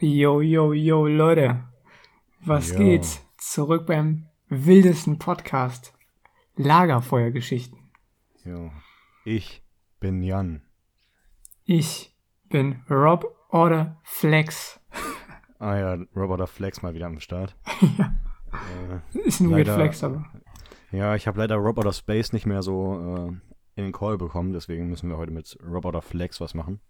Yo, yo, yo, Leute. Was Yo. geht? Zurück beim wildesten Podcast. Lagerfeuergeschichten. Jo. Ich bin Jan. Ich bin Rob oder Flex. Ah ja, Roboter Flex mal wieder am Start. Ist ein weird Leider- Flex, aber. Ja, ich habe leider Roboter Space nicht mehr so äh, in den Call bekommen, deswegen müssen wir heute mit Roboter Flex was machen.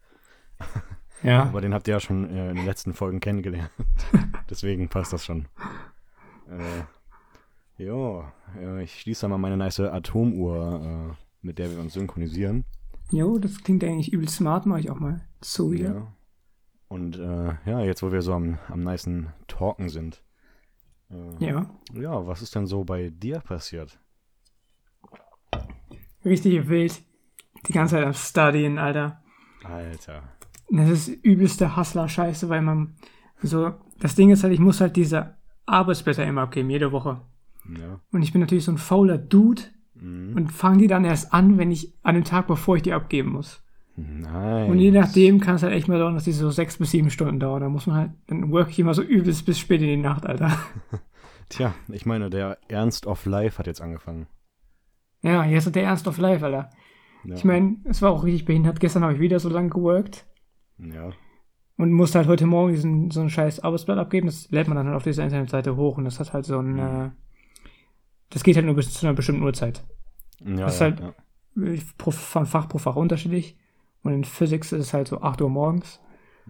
Ja. Aber den habt ihr ja schon äh, in den letzten Folgen kennengelernt. deswegen passt das schon. Äh, jo, äh, ich schließe da mal meine nice Atomuhr, äh, mit der wir uns synchronisieren. Jo, das klingt eigentlich übel smart, mache ich auch mal so hier. Ja. Und äh, ja, jetzt wo wir so am, am nicen Talken sind. Äh, Ja. Ja, was ist denn so bei dir passiert? Richtig wild. Die ganze Zeit am Studien, Alter. Alter. Das ist übelste Hustler-Scheiße, weil man so. Das Ding ist halt, ich muss halt diese Arbeitsblätter immer abgeben, jede Woche. Ja. Und ich bin natürlich so ein fauler Dude Mhm. und fange die dann erst an, wenn ich an dem Tag, bevor ich die abgeben muss. Nein. Und je nachdem kann es halt echt mal dauern, dass die so sechs bis sieben Stunden dauern. Da muss man halt, dann work ich immer so übelst bis spät in die Nacht, Alter. Tja, ich meine, der Ernst of Life hat jetzt angefangen. Ja, hier ist der Ernst of Life, Alter. Ja. Ich meine, es war auch richtig behindert. Gestern habe ich wieder so lange geworkt Ja. und musste halt heute Morgen diesen, so ein scheiß Arbeitsblatt abgeben. Das lädt man dann halt auf dieser Internetseite hoch und das hat halt so ein, Mhm. äh, das geht halt nur bis zu einer bestimmten Uhrzeit. Ja, Das ist ja, halt- ja. Von Fach pro Fach unterschiedlich. Und in Physics ist es halt so 8 Uhr morgens.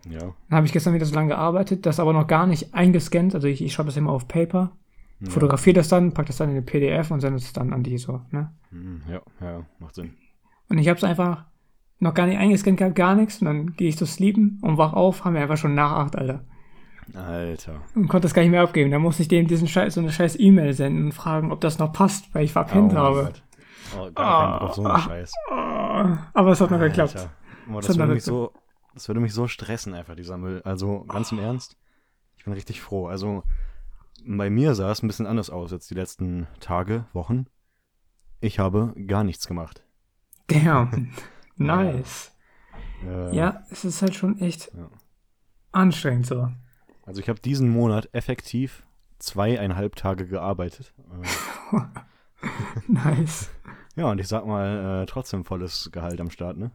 ja. Dann habe ich gestern wieder so lange gearbeitet, das aber noch gar nicht eingescannt. Also ich, ich schreibe das immer auf Paper, Ja. fotografiere das dann, packe das dann in eine PDF und sende es dann an die so. Ne? Mhm, ja, ja, macht Sinn. Und ich habe es einfach noch gar nicht eingescannt gehabt, gar nichts. Und dann gehe ich zu sleepen und wach auf, haben wir einfach schon nach 8, Alter. Alter. Und konnte das gar nicht mehr abgeben. Da musste ich dem diesen Scheiß, so eine scheiß E-Mail senden und fragen, ob das noch passt, weil ich verpennt Oh habe. Oh, gar Bock auf so einen Scheiß. Oh, aber es hat noch geklappt. Oh, Das das, würde mich so, das würde mich so stressen, einfach, dieser Müll. Also, ganz im Ernst, ich bin richtig froh. Also, bei mir sah es ein bisschen anders aus jetzt die letzten Tage, Wochen. Ich habe gar nichts gemacht. Damn. Nice. Äh, Ja, es ist halt schon echt Ja. anstrengend so. Also, ich habe diesen Monat effektiv zweieinhalb Tage gearbeitet. Nice. ja, und ich sag mal, äh, trotzdem volles Gehalt am Start, ne?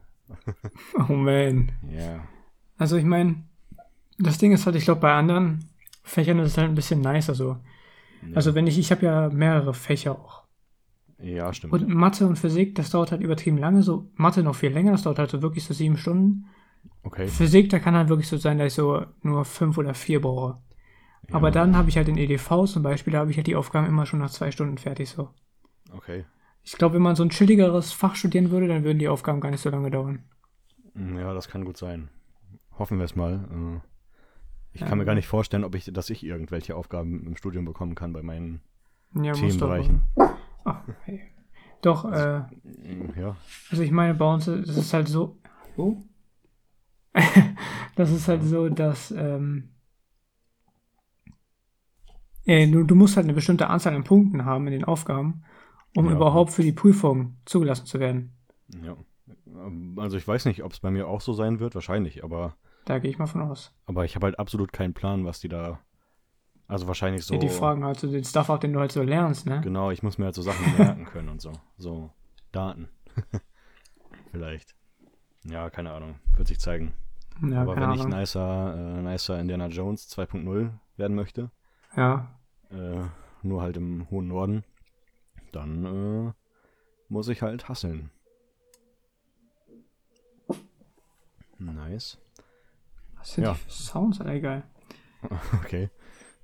Oh man. Ja. Also ich meine, das Ding ist halt, ich glaube, bei anderen Fächern ist es halt ein bisschen nicer so. ja. Also wenn ich, ich habe ja mehrere Fächer auch. Ja, stimmt. Und Mathe und Physik, das dauert halt übertrieben lange. So Mathe noch viel länger, das dauert halt so wirklich so sieben Stunden. okay. Physik, da kann halt wirklich so sein, dass ich so nur fünf oder vier brauche. Aber Ja, dann habe ich halt in EDV zum Beispiel, da habe ich halt die Aufgaben immer schon nach zwei Stunden fertig so. Okay. Ich glaube, wenn man so ein chilligeres Fach studieren würde, dann würden die Aufgaben gar nicht so lange dauern. Mm, Ja, das kann gut sein. Hoffen wir es mal. Äh, Ich Ja. kann mir gar nicht vorstellen, ob ich, dass ich irgendwelche Aufgaben im Studium bekommen kann bei meinen. Ja, muss doch. Ach, hey. Doch, äh, Mm, Ja. Also ich meine, bei uns ist es halt so. Oh? das ist halt so, dass ähm, äh, du, du musst halt eine bestimmte Anzahl an Punkten haben in den Aufgaben, um Ja. überhaupt für die Prüfung zugelassen zu werden. ja. Also ich weiß nicht, ob es bei mir auch so sein wird, wahrscheinlich, aber, Da gehe ich mal von aus. aber ich habe halt absolut keinen Plan, was die da. Also wahrscheinlich so. Ja, die fragen halt so den Stuff ab, den du halt so lernst, ne? Genau, ich muss mir halt so Sachen merken können und so. So Daten. Vielleicht. Ja, keine Ahnung. Wird sich zeigen. Ja, aber wenn ich Ahnung. nicer, äh, nicer Indiana Jones 2.0 werden möchte, Ja, äh, nur halt im hohen Norden, dann äh, muss ich halt hasseln. Nice. was sind Ja. die für Sounds, Alter, geil. Okay.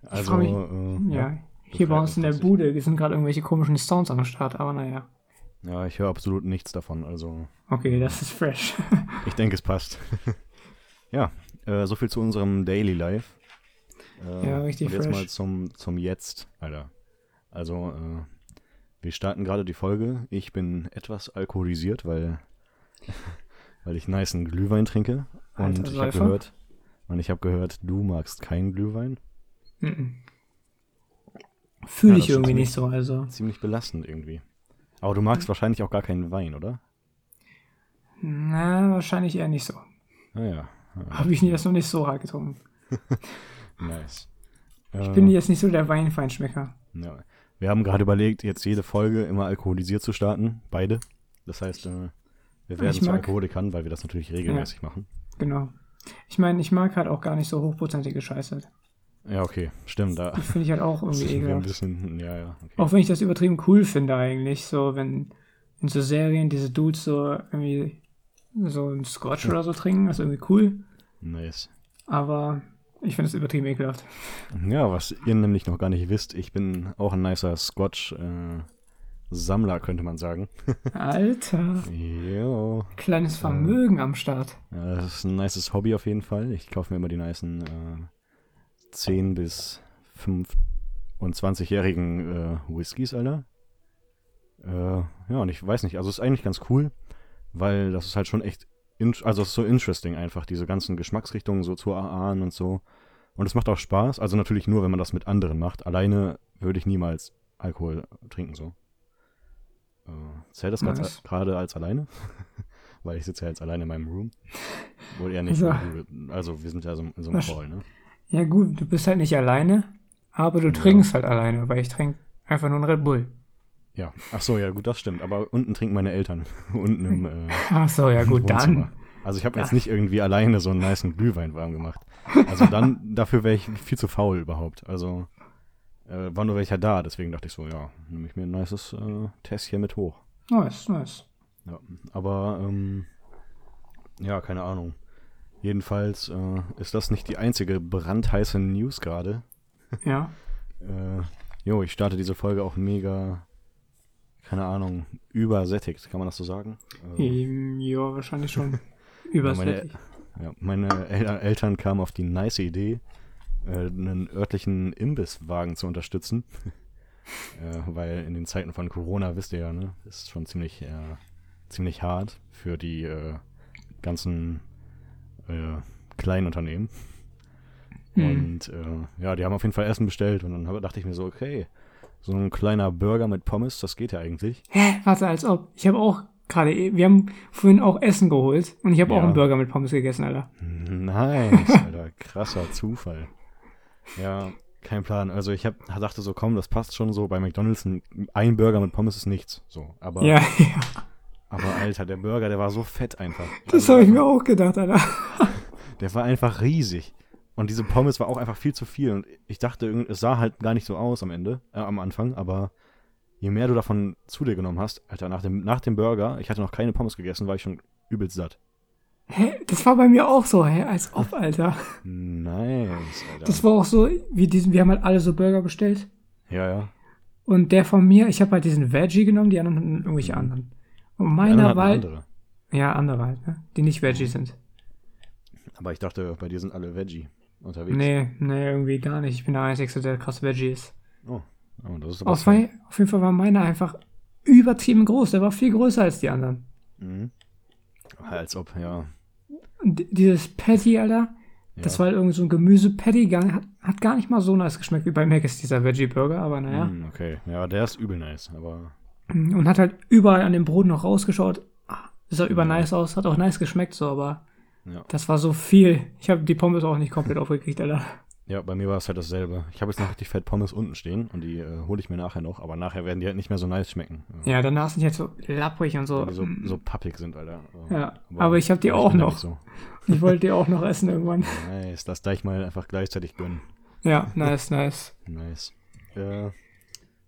Also, mich- äh, Ja, ja. hier bei uns in der Bude sind gerade irgendwelche komischen Sounds am Start, aber naja. ja, ich höre absolut nichts davon. Also, Okay, das ist fresh. ich denke, es passt. ja, äh, so viel zu unserem Daily Life. Äh, Ja, richtig Und jetzt fresh. mal zum, zum Jetzt, Alter. Also, äh, wir starten gerade die Folge. Ich bin etwas alkoholisiert, weil, weil ich nicen Glühwein trinke. Und Alter ich habe gehört, und ich habe gehört, du magst keinen Glühwein. Mhm. Fühle Ja, ich irgendwie ziemlich- nicht so, also. Ziemlich belastend irgendwie. Aber du magst wahrscheinlich auch gar keinen Wein, oder? Na, wahrscheinlich eher nicht so. Naja. Ja, Habe ich das noch nicht so hart getrunken. nice. Ich Äh, bin jetzt nicht so der Weinfeinschmecker. ja. Wir haben gerade überlegt, jetzt jede Folge immer alkoholisiert zu starten. Beide. Das heißt, äh, wir werden zu Alkoholikern, weil wir das natürlich regelmäßig machen. Genau. Ich meine, ich mag halt auch gar nicht so hochprozentige Scheiße. Ja, okay. Stimmt. Da finde ich halt auch irgendwie ein ekelhaft. bisschen. Ja, ja. Okay. Auch wenn ich das übertrieben cool finde eigentlich, so wenn in so Serien diese Dudes so irgendwie so einen Scotch oder so trinken, ist irgendwie cool. Nice. Aber ich finde es übertrieben ekelhaft. Ja, was ihr nämlich noch gar nicht wisst, ich bin auch ein nicer Scotch-Sammler, könnte man sagen. Alter, Jo. kleines Vermögen am Start. Ja, das ist ein nices Hobby auf jeden Fall. Ich kaufe mir immer die nicen äh, 10 bis 25-jährigen äh, Whiskys, Alter. Äh, ja, und ich weiß nicht, also es ist eigentlich ganz cool, weil das ist halt schon echt, also es ist so interesting einfach, diese ganzen Geschmacksrichtungen so zu erahnen und so. Und es macht auch Spaß, also natürlich nur, wenn man das mit anderen macht. Alleine würde ich niemals Alkohol trinken, so. Äh, zählt das Nice. gerade als alleine? weil ich sitze ja jetzt alleine in meinem Room. Wohl eher nicht. So. Also wir sind ja so in so einem Call, ne? Ja gut, du bist halt nicht alleine, aber du trinkst halt alleine, weil ich trinke einfach nur einen Red Bull. Ja. Ach so, ja gut, das stimmt. Aber unten trinken meine Eltern. unten im äh, Ach so, ja gut, Wohnzimmer. dann. Also ich habe Ja. jetzt nicht irgendwie alleine so einen niceen Glühwein warm gemacht. Also dann, dafür wäre ich viel zu faul überhaupt. Also äh, war nur welcher da, deswegen dachte ich so, ja, nehme ich mir ein nices äh, Tässchen mit hoch. Nice, nice. Ja, aber ähm, ja, keine Ahnung. Jedenfalls äh, ist das nicht die einzige brandheiße News gerade. Ja. Äh, jo, ich starte diese Folge auch mega, keine Ahnung, übersättigt, kann man das so sagen? Äh, Ähm, Ja, wahrscheinlich schon. meine, Übersättigt. ja, meine El Eltern kamen auf die nice Idee, äh, einen örtlichen Imbisswagen zu unterstützen. äh, weil in den Zeiten von Corona, wisst ihr ja, ne, ist schon ziemlich, äh, ziemlich hart für die ganzen äh, kleinen Unternehmen. Hm. Und äh, ja, die haben auf jeden Fall Essen bestellt und dann hab, dachte ich mir so, okay, so ein kleiner Burger mit Pommes, das geht ja eigentlich. Hä? Warte, als ob. Ich habe auch gerade, e- wir haben vorhin auch Essen geholt und ich habe auch Ja. einen Burger mit Pommes gegessen, Alter. Nice, Alter, krasser Zufall. Ja, kein Plan. Also ich hab, dachte so, komm, das passt schon so. Bei McDonalds ein, ein Burger mit Pommes ist nichts. So, aber, Ja, ja. Aber Alter, der Burger, der war so fett einfach. Das Also, habe ich mir auch gedacht, Alter. Der war einfach riesig. Und diese Pommes war auch einfach viel zu viel. Und ich dachte, es sah halt gar nicht so aus am Ende, äh, am Anfang, aber je mehr du davon zu dir genommen hast, Alter, nach dem, nach dem Burger, ich hatte noch keine Pommes gegessen, war ich schon übelst satt. Hä? Das war bei mir auch so, hä? Als ob, Alter. Nice, Alter. Das war auch so, wie diesen, wir haben halt alle so Burger bestellt. ja, ja. Und der von mir, ich habe halt diesen Veggie genommen, die anderen hatten irgendwelche anderen. Und meiner war andere. ja, andere halt, ne? Die nicht Veggie sind. Aber ich dachte, bei dir sind alle Veggie unterwegs. Nee, nee, irgendwie gar nicht. Ich bin der Einzige, der krass Veggie ist. Oh, oh das ist aber Auf, mein, auf jeden Fall war meiner einfach übertrieben groß. Der war viel größer als die anderen. Mhm. Als ob, ja. D- dieses Patty, Alter, das ja. war halt irgend so ein Gemüse-Patty, hat, hat gar nicht mal so nice geschmeckt wie bei Mac ist dieser Veggie-Burger, aber naja. Mm, okay, ja, der ist übel nice, aber Und hat halt überall an dem Brot noch rausgeschaut. Ah, Sah über Ja. nice aus, hat auch nice geschmeckt, so, aber ja. das war so viel. Ich habe die Pommes auch nicht komplett aufgekriegt, Alter. Ja, bei mir war es halt dasselbe. Ich habe jetzt noch richtig fett Pommes unten stehen und die äh, hole ich mir nachher noch, aber nachher werden die halt nicht mehr so nice schmecken. Ja, danach sind die halt so lapprig und so. Weil die so, so pappig sind, Alter. Ja, aber ich hab die auch noch. So. Ich wollte die auch noch essen irgendwann. Nice, lass gleich mal einfach gleichzeitig gönnen. Ja, nice, nice. Nice. Äh,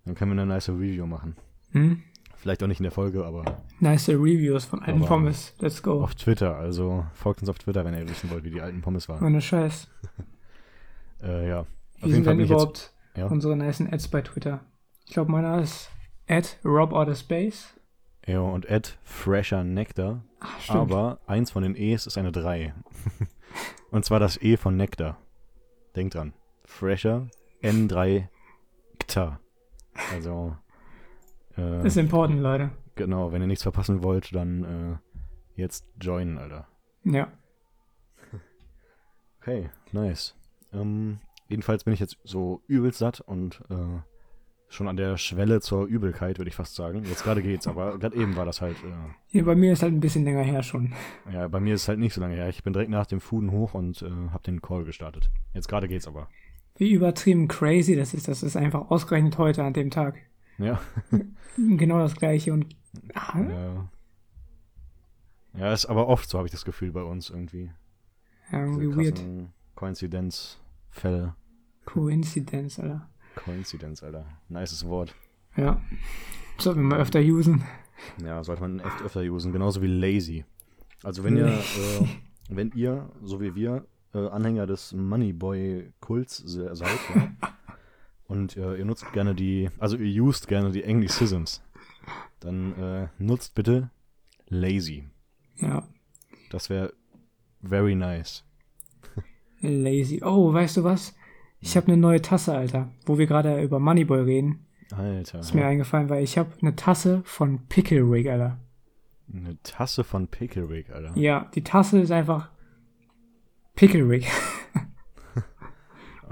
dann können wir eine nice Review machen. Hm? Vielleicht auch nicht in der Folge, aber Nice Reviews von alten Pommes. Let's go. auf Twitter. Also folgt uns auf Twitter, wenn ihr wissen wollt, wie die alten Pommes waren. Ohne Scheiß. Äh, ja. Auf Wie jeden sind Fall denn ich jetzt. überhaupt Ja. unsere nicen Ads bei Twitter? Ich glaube, meiner ist at Rob Outer Space. Ja, und Ed Fresher Nectar. Ach, stimmt. Aber eins von den E's ist eine 3. und zwar das E von Nectar. Denkt dran. Fresher N3 Kta. Also, äh, ist important, Leute. genau, wenn ihr nichts verpassen wollt, dann äh, jetzt joinen, Alter. Ja. Okay, nice. Ähm, jedenfalls bin ich jetzt so übelst satt und äh, schon an der Schwelle zur Übelkeit, würde ich fast sagen. Jetzt gerade geht's, aber gerade eben war das halt. Äh, Hier bei mir ist halt ein bisschen länger her schon. ja, bei mir ist es halt nicht so lange her. Ich bin direkt nach dem Fuden hoch und äh, habe den Call gestartet. Jetzt gerade geht's aber. Wie übertrieben crazy das ist. Das ist einfach ausgerechnet heute an dem Tag. Ja. Genau das gleiche. Und ah, ja. Ja, ist aber oft so, habe ich das Gefühl bei uns irgendwie. ja, irgendwie weird. Koinzidenzfälle. Coincidence, Alter. Koinzidenz, Alter. Nices Wort. Ja. Sollten wir mal öfter usen. Ja, sollte man echt öfter usen. Genauso wie lazy. Also wenn ihr, äh, wenn ihr, so wie wir, äh, Anhänger des Moneyboy-Kults se- seid, ja, und äh, ihr nutzt gerne die, also ihr used gerne die Anglicisms, dann äh, nutzt bitte lazy. Ja. Das wäre very nice. Lazy. Oh, weißt du was? Ich habe eine neue Tasse, Alter. Wo wir gerade über Moneyboy reden. Alter. Ist mir eingefallen, weil ich habe eine Tasse von Pickle Rig, Alter. Eine Tasse von Picklewick, Alter. Ja, die Tasse ist einfach Pickle Rig.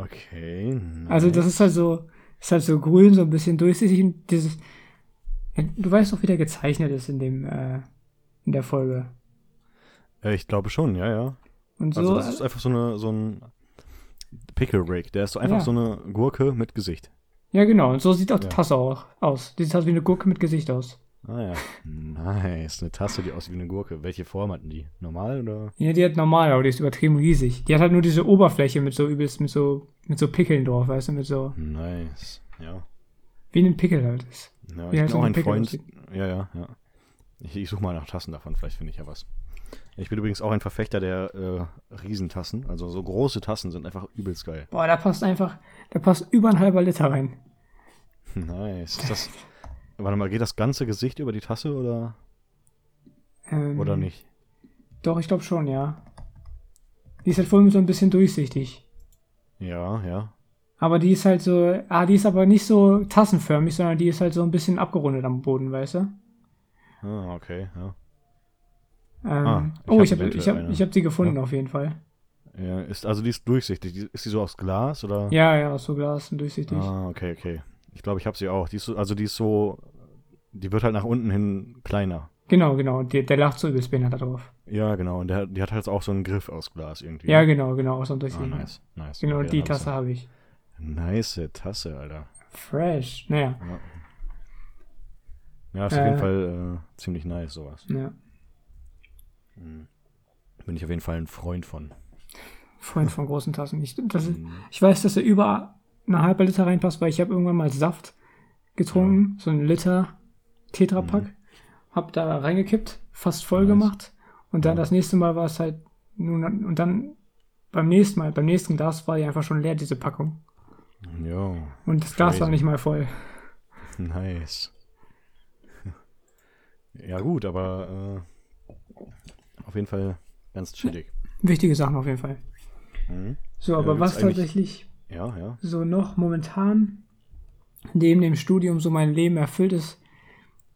Okay. Nice. Also das ist halt so, ist halt so grün, so ein bisschen durchsichtig. Und dieses, du weißt doch, wie der gezeichnet ist in dem, äh, in der Folge. Äh, ich glaube schon, ja, ja. Und so, Also das ist einfach so eine, so ein Pickle Rig. Der ist so einfach Ja. so eine Gurke mit Gesicht. ja genau, und so sieht auch die Ja. Tasse auch aus. Die sieht halt wie eine Gurke mit Gesicht aus. Ah ja. Nice. Eine Tasse, die aussieht wie eine Gurke. Welche Form hatten die? Normal oder? Ja, die hat normal, aber die ist übertrieben riesig. Die hat halt nur diese Oberfläche mit so übelst, mit so, mit so Pickeln drauf, weißt du, mit so, Nice. Ja. wie ein Pickel halt ist. Ja, ich bin auch ein ein Pickel Freund. aussieht. Ja, ja, ja. Ich, ich suche mal nach Tassen davon, vielleicht finde ich ja was. Ich bin übrigens auch ein Verfechter der äh, Riesentassen. Also so große Tassen sind einfach übelst geil. Boah, da passt einfach, da passt über ein halber Liter rein. Nice. Das, warte mal, geht das ganze Gesicht über die Tasse oder, Ähm, oder nicht? Doch, ich glaube schon, ja. Die ist halt mit so ein bisschen durchsichtig. Ja, ja. Aber die ist halt so, ah, die ist aber nicht so tassenförmig, sondern die ist halt so ein bisschen abgerundet am Boden, weißt du? Ah, okay, ja. Ähm, Ah, ich oh, ich habe ich hab, eine. ich hab sie gefunden auf jeden Fall. ja ist, also die ist durchsichtig. Die, ist die so aus Glas oder? Ja, ja, aus so Glas und durchsichtig. Ah, okay, okay. Ich glaube, ich habe sie auch. Die ist so, also die ist so, die wird halt nach unten hin kleiner. Genau, genau. Die, der lacht so übelst behindert da drauf. Ja, genau. Und der, die hat halt auch so einen Griff aus Glas irgendwie. Ja, genau, genau, aus so einem Ah, durchsichtigen. nice, nice. Genau, Ja, die Tasse habe ich. Nice Tasse, Alter. Fresh. Naja, Ja, ja ist auf Äh. jeden Fall äh, ziemlich nice, sowas. ja. Mhm. Bin ich auf jeden Fall ein Freund von. Freund von großen Tassen. Ich, das ist, Mhm. ich weiß, dass er über eine halbe Liter reinpasst, weil ich habe irgendwann mal Saft getrunken, so ein Liter Tetrapack, Mhm. hab da reingekippt, fast voll Nice. gemacht und dann Ja. das nächste Mal war es halt nun und dann beim nächsten Mal, beim nächsten Glas war die einfach schon leer diese Packung Jo, und das Glas war nicht mal voll. nice. Ja, gut, aber äh, auf jeden Fall ganz chillig. Wichtige Sachen auf jeden Fall. Mhm. So, Ja, aber gibt's was tatsächlich Ja, ja. so noch momentan neben dem Studium so mein Leben erfüllt ist,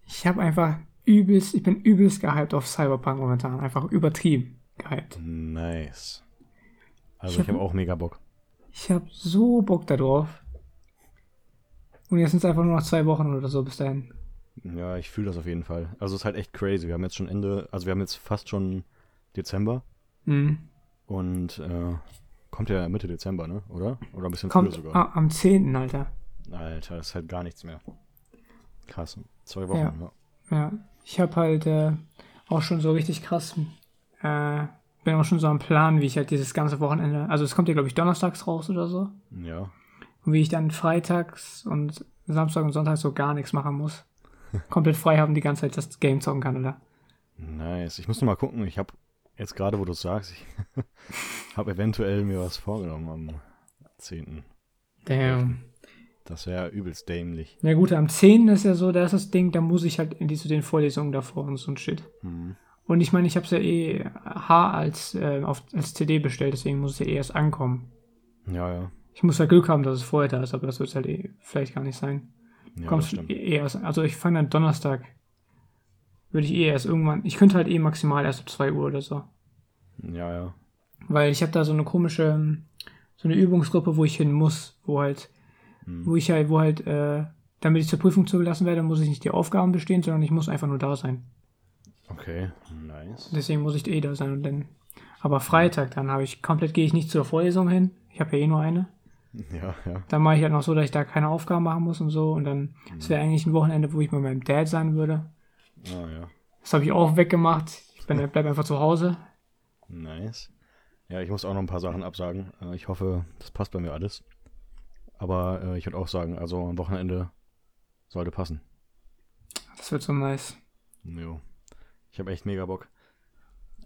ich habe einfach übelst, ich bin übelst gehypt auf Cyberpunk momentan, einfach übertrieben gehypt. Nice. Also Ich ich hab- habe auch mega Bock. Ich habe so Bock da drauf. Und jetzt sind es einfach nur noch zwei Wochen oder so bis dahin. Ja, ich fühle das auf jeden Fall. Also es ist halt echt crazy. Wir haben jetzt schon Ende, also wir haben jetzt fast schon Dezember Mhm. und äh, kommt ja Mitte Dezember, ne? Oder? Oder ein bisschen Kommt früher sogar. a- am 10. Alter. Alter, das ist halt gar nichts mehr. Krass. Zwei Wochen, Ja. ja. Ja, ich habe halt äh, auch schon so richtig krass, äh, bin auch schon so am Plan, wie ich halt dieses ganze Wochenende, also es kommt ja glaube ich donnerstags raus oder so. Ja. Und wie ich dann freitags und Samstag und Sonntag so gar nichts machen muss. Komplett frei haben, die ganze Zeit das Game zocken kann, oder? Nice. Ich muss noch mal gucken. Ich habe jetzt gerade, wo du es sagst, ich habe eventuell mir was vorgenommen am 10. Damn. Das wäre übelst dämlich. Na gut, am 10. ist ja so, da ist das Ding, da muss ich halt in die, zu den Vorlesungen davor und so ein Shit. Mhm. Und ich meine, ich habe es ja eh H als, äh, auf, als CD bestellt, deswegen muss es ja eh erst ankommen. Ja, ja. Ich muss ja Glück haben, dass es vorher da ist, aber das wird es halt eh vielleicht gar nicht sein. Ja, das Kommst stimmt. eh erst, also ich fange dann Donnerstag. Würde ich eh erst irgendwann, ich könnte halt eh maximal erst um 2 Uhr oder so. Ja, ja. Weil ich habe da so eine komische, ähm, so eine Übungsgruppe, wo ich hin muss, wo halt, Mhm. wo ich halt, wo halt, äh, damit ich zur Prüfung zugelassen werde, muss ich nicht die Aufgaben bestehen, sondern ich muss einfach nur da sein. Okay, nice. Deswegen muss ich eh da sein und dann. Aber Freitag, dann habe ich komplett gehe ich nicht zur Vorlesung hin. Ich habe ja eh nur eine. Ja, ja. Dann mache ich halt noch so, dass ich da keine Aufgaben machen muss und so. Und dann, es wäre eigentlich ein Wochenende, wo ich mit meinem Dad sein würde. Ah, ja. Das habe ich auch weggemacht. Ich bin, bleib einfach zu Hause. Nice. Ja, ich muss auch noch ein paar Sachen absagen. Äh, Ich hoffe, das passt bei mir alles. Aber äh, ich würde auch sagen, also am Wochenende sollte passen. Das wird so nice. Jo. Ich habe echt mega Bock.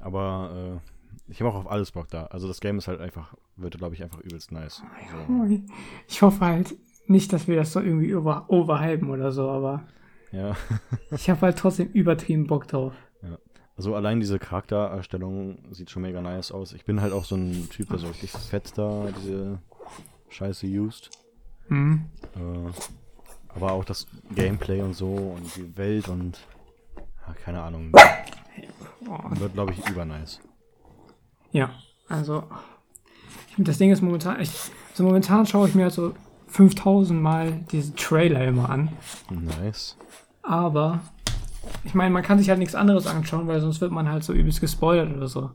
Aber äh, ich habe auch auf alles Bock da. Also das Game ist halt einfach, wird glaube ich einfach übelst nice. Also, Ich hoffe halt nicht, dass wir das so irgendwie over, overhypen oder so, aber ja. ich habe halt trotzdem übertrieben Bock drauf. Also allein diese Charaktererstellung sieht schon mega nice aus. Ich bin halt auch so ein Typ, der so richtig fett da diese Scheiße used. Mhm. Äh, aber auch das Gameplay und so und die Welt und ja, keine Ahnung. Wird, glaube ich, übernice. Ja, also das Ding ist momentan, ich, also momentan schaue ich mir halt so 5000 Mal diese Trailer immer an. Nice. Aber ich meine, man kann sich halt nichts anderes anschauen, weil sonst wird man halt so übelst gespoilert oder so.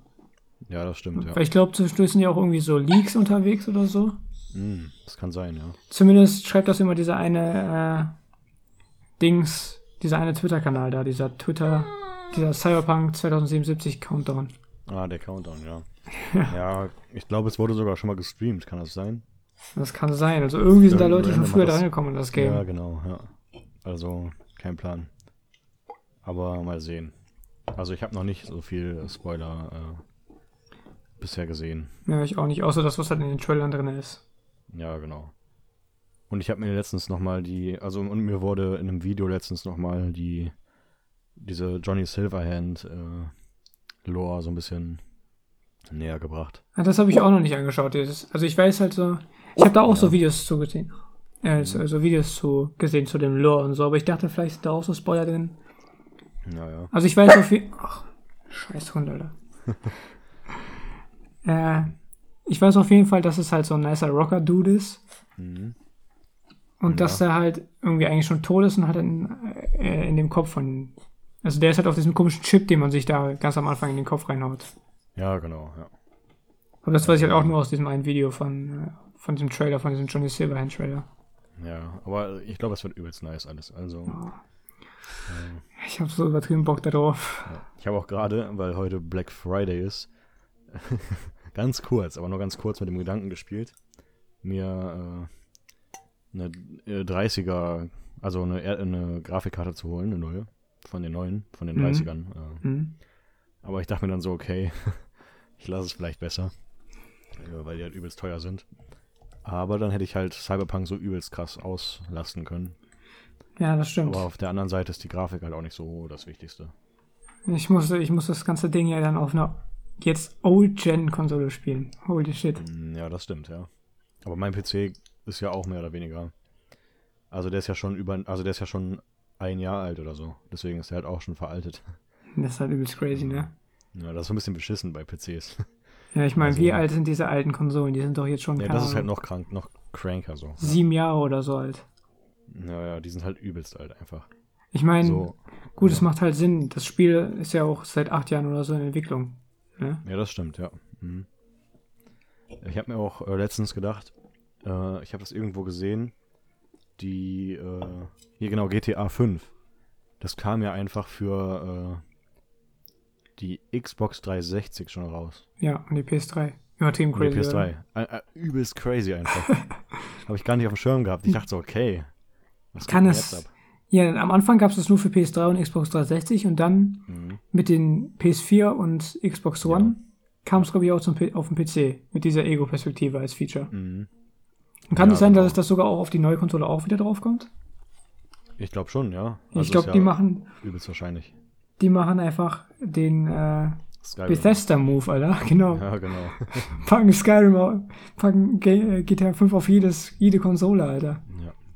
Ja, das stimmt, ja. Weil ich glaube, zwischendurch sind ja auch irgendwie so Leaks unterwegs oder so. Mm, das kann sein, ja. Zumindest schreibt das immer dieser eine äh, Dings, dieser eine Twitter-Kanal da, dieser Twitter, dieser Cyberpunk 2077 Countdown. Ah, der Countdown, ja. ja, ich glaube, es wurde sogar schon mal gestreamt, kann das sein? Das kann sein. Also irgendwie sind da Leute schon früher hat das- dran gekommen in das Game. Ja, genau, ja. Also, kein Plan. Aber mal sehen. Also, ich habe noch nicht so viel Spoiler äh, bisher gesehen. Ja, ich auch nicht, außer das, was halt in den Trailern drin ist. Ja, genau. Und ich habe mir letztens nochmal die, also und mir wurde in einem Video letztens nochmal die, diese Johnny Silverhand äh, Lore so ein bisschen näher gebracht. Ah, das habe ich auch noch nicht angeschaut. Also ich weiß halt so, ich habe da auch so Ja. Videos zu gesehen. Äh, so, so Videos zu gesehen zu dem Lore und so, aber ich dachte, vielleicht sind da auch so Spoiler drin. Ja, ja. Also ich weiß auf jeden Ach, scheiß Hund, Alter. äh, ich weiß auf jeden Fall, dass es halt so ein nicer Rocker-Dude ist. Mhm. Und Ja. dass er halt irgendwie eigentlich schon tot ist und hat in, äh, in dem Kopf von. Also der ist halt auf diesem komischen Chip, den man sich da ganz am Anfang in den Kopf reinhaut. Ja, genau, ja. Aber das weiß ich halt auch nur aus diesem einen Video von, äh, von diesem Trailer, von diesem Johnny Silverhand Trailer. Ja, aber ich glaube, es wird übelst nice alles. Also, äh, Ich habe so übertrieben Bock darauf. ja. ich habe auch gerade, weil heute Black Friday ist, ganz kurz, aber nur ganz kurz mit dem Gedanken gespielt, mir äh, eine äh, 30er, also eine, R- eine Grafikkarte zu holen, eine neue, von den neuen, von den Mhm. 30ern. Äh, Hm? aber ich dachte mir dann so, okay, ich lasse es vielleicht besser, äh, weil die halt übelst teuer sind. Aber dann hätte ich halt Cyberpunk so übelst krass auslasten können. Ja, das stimmt. Aber auf der anderen Seite ist die Grafik halt auch nicht so das Wichtigste. Ich muss, ich muss das ganze Ding ja dann auf einer jetzt Old-Gen-Konsole spielen. Holy shit. Mm, Ja, das stimmt, ja. Aber mein PC ist ja auch mehr oder weniger. Also der ist ja schon über, also der ist ja schon ein Jahr alt oder so. Deswegen ist er halt auch schon veraltet. Das ist halt übelst crazy, ne? Ja, das ist so ein bisschen beschissen bei PCs. Ja, ich meine, Also- wie alt sind diese alten Konsolen? Die sind doch jetzt schon, Ja, das ist halt noch krank, noch cranker so. sieben Jahre oder so alt. Ja, ja, die sind halt übelst alt einfach. Ich meine, So, gut, es ja. macht halt Sinn. Das Spiel ist ja auch seit acht Jahren oder so in Entwicklung. Ne? Ja, das stimmt, ja. Mhm. Ich habe mir auch äh, letztens gedacht, äh, ich habe das irgendwo gesehen, die, äh, hier genau, GTA 5. Das kam ja einfach für äh, die Xbox 360 schon raus. Ja, und die PS3. Übertrieben Und die crazy. PS3. Äh, äh, übelst crazy einfach. habe ich gar nicht auf dem Schirm gehabt. Ich dachte so, okay. Was Kann es- jetzt ab? Ja, am Anfang gab es das nur für PS3 und Xbox 360 und dann Mhm. mit den PS4 und Xbox One kam es, glaube ich, auch zum, auf dem PC mit dieser Ego-Perspektive als Feature. Mhm. Und kann Ja, es sein, genau. dass das sogar auch auf die neue Konsole auch wieder draufkommt? Ich glaube schon, ja. ich Also glaube, ist die ja machen, Übelst wahrscheinlich. die machen einfach den äh. Bethesda-Move, Alter. Genau. Ja, genau. Packen Skyrim, auf- packen G äh, GTA 5 auf jedes, jede Konsole, Alter.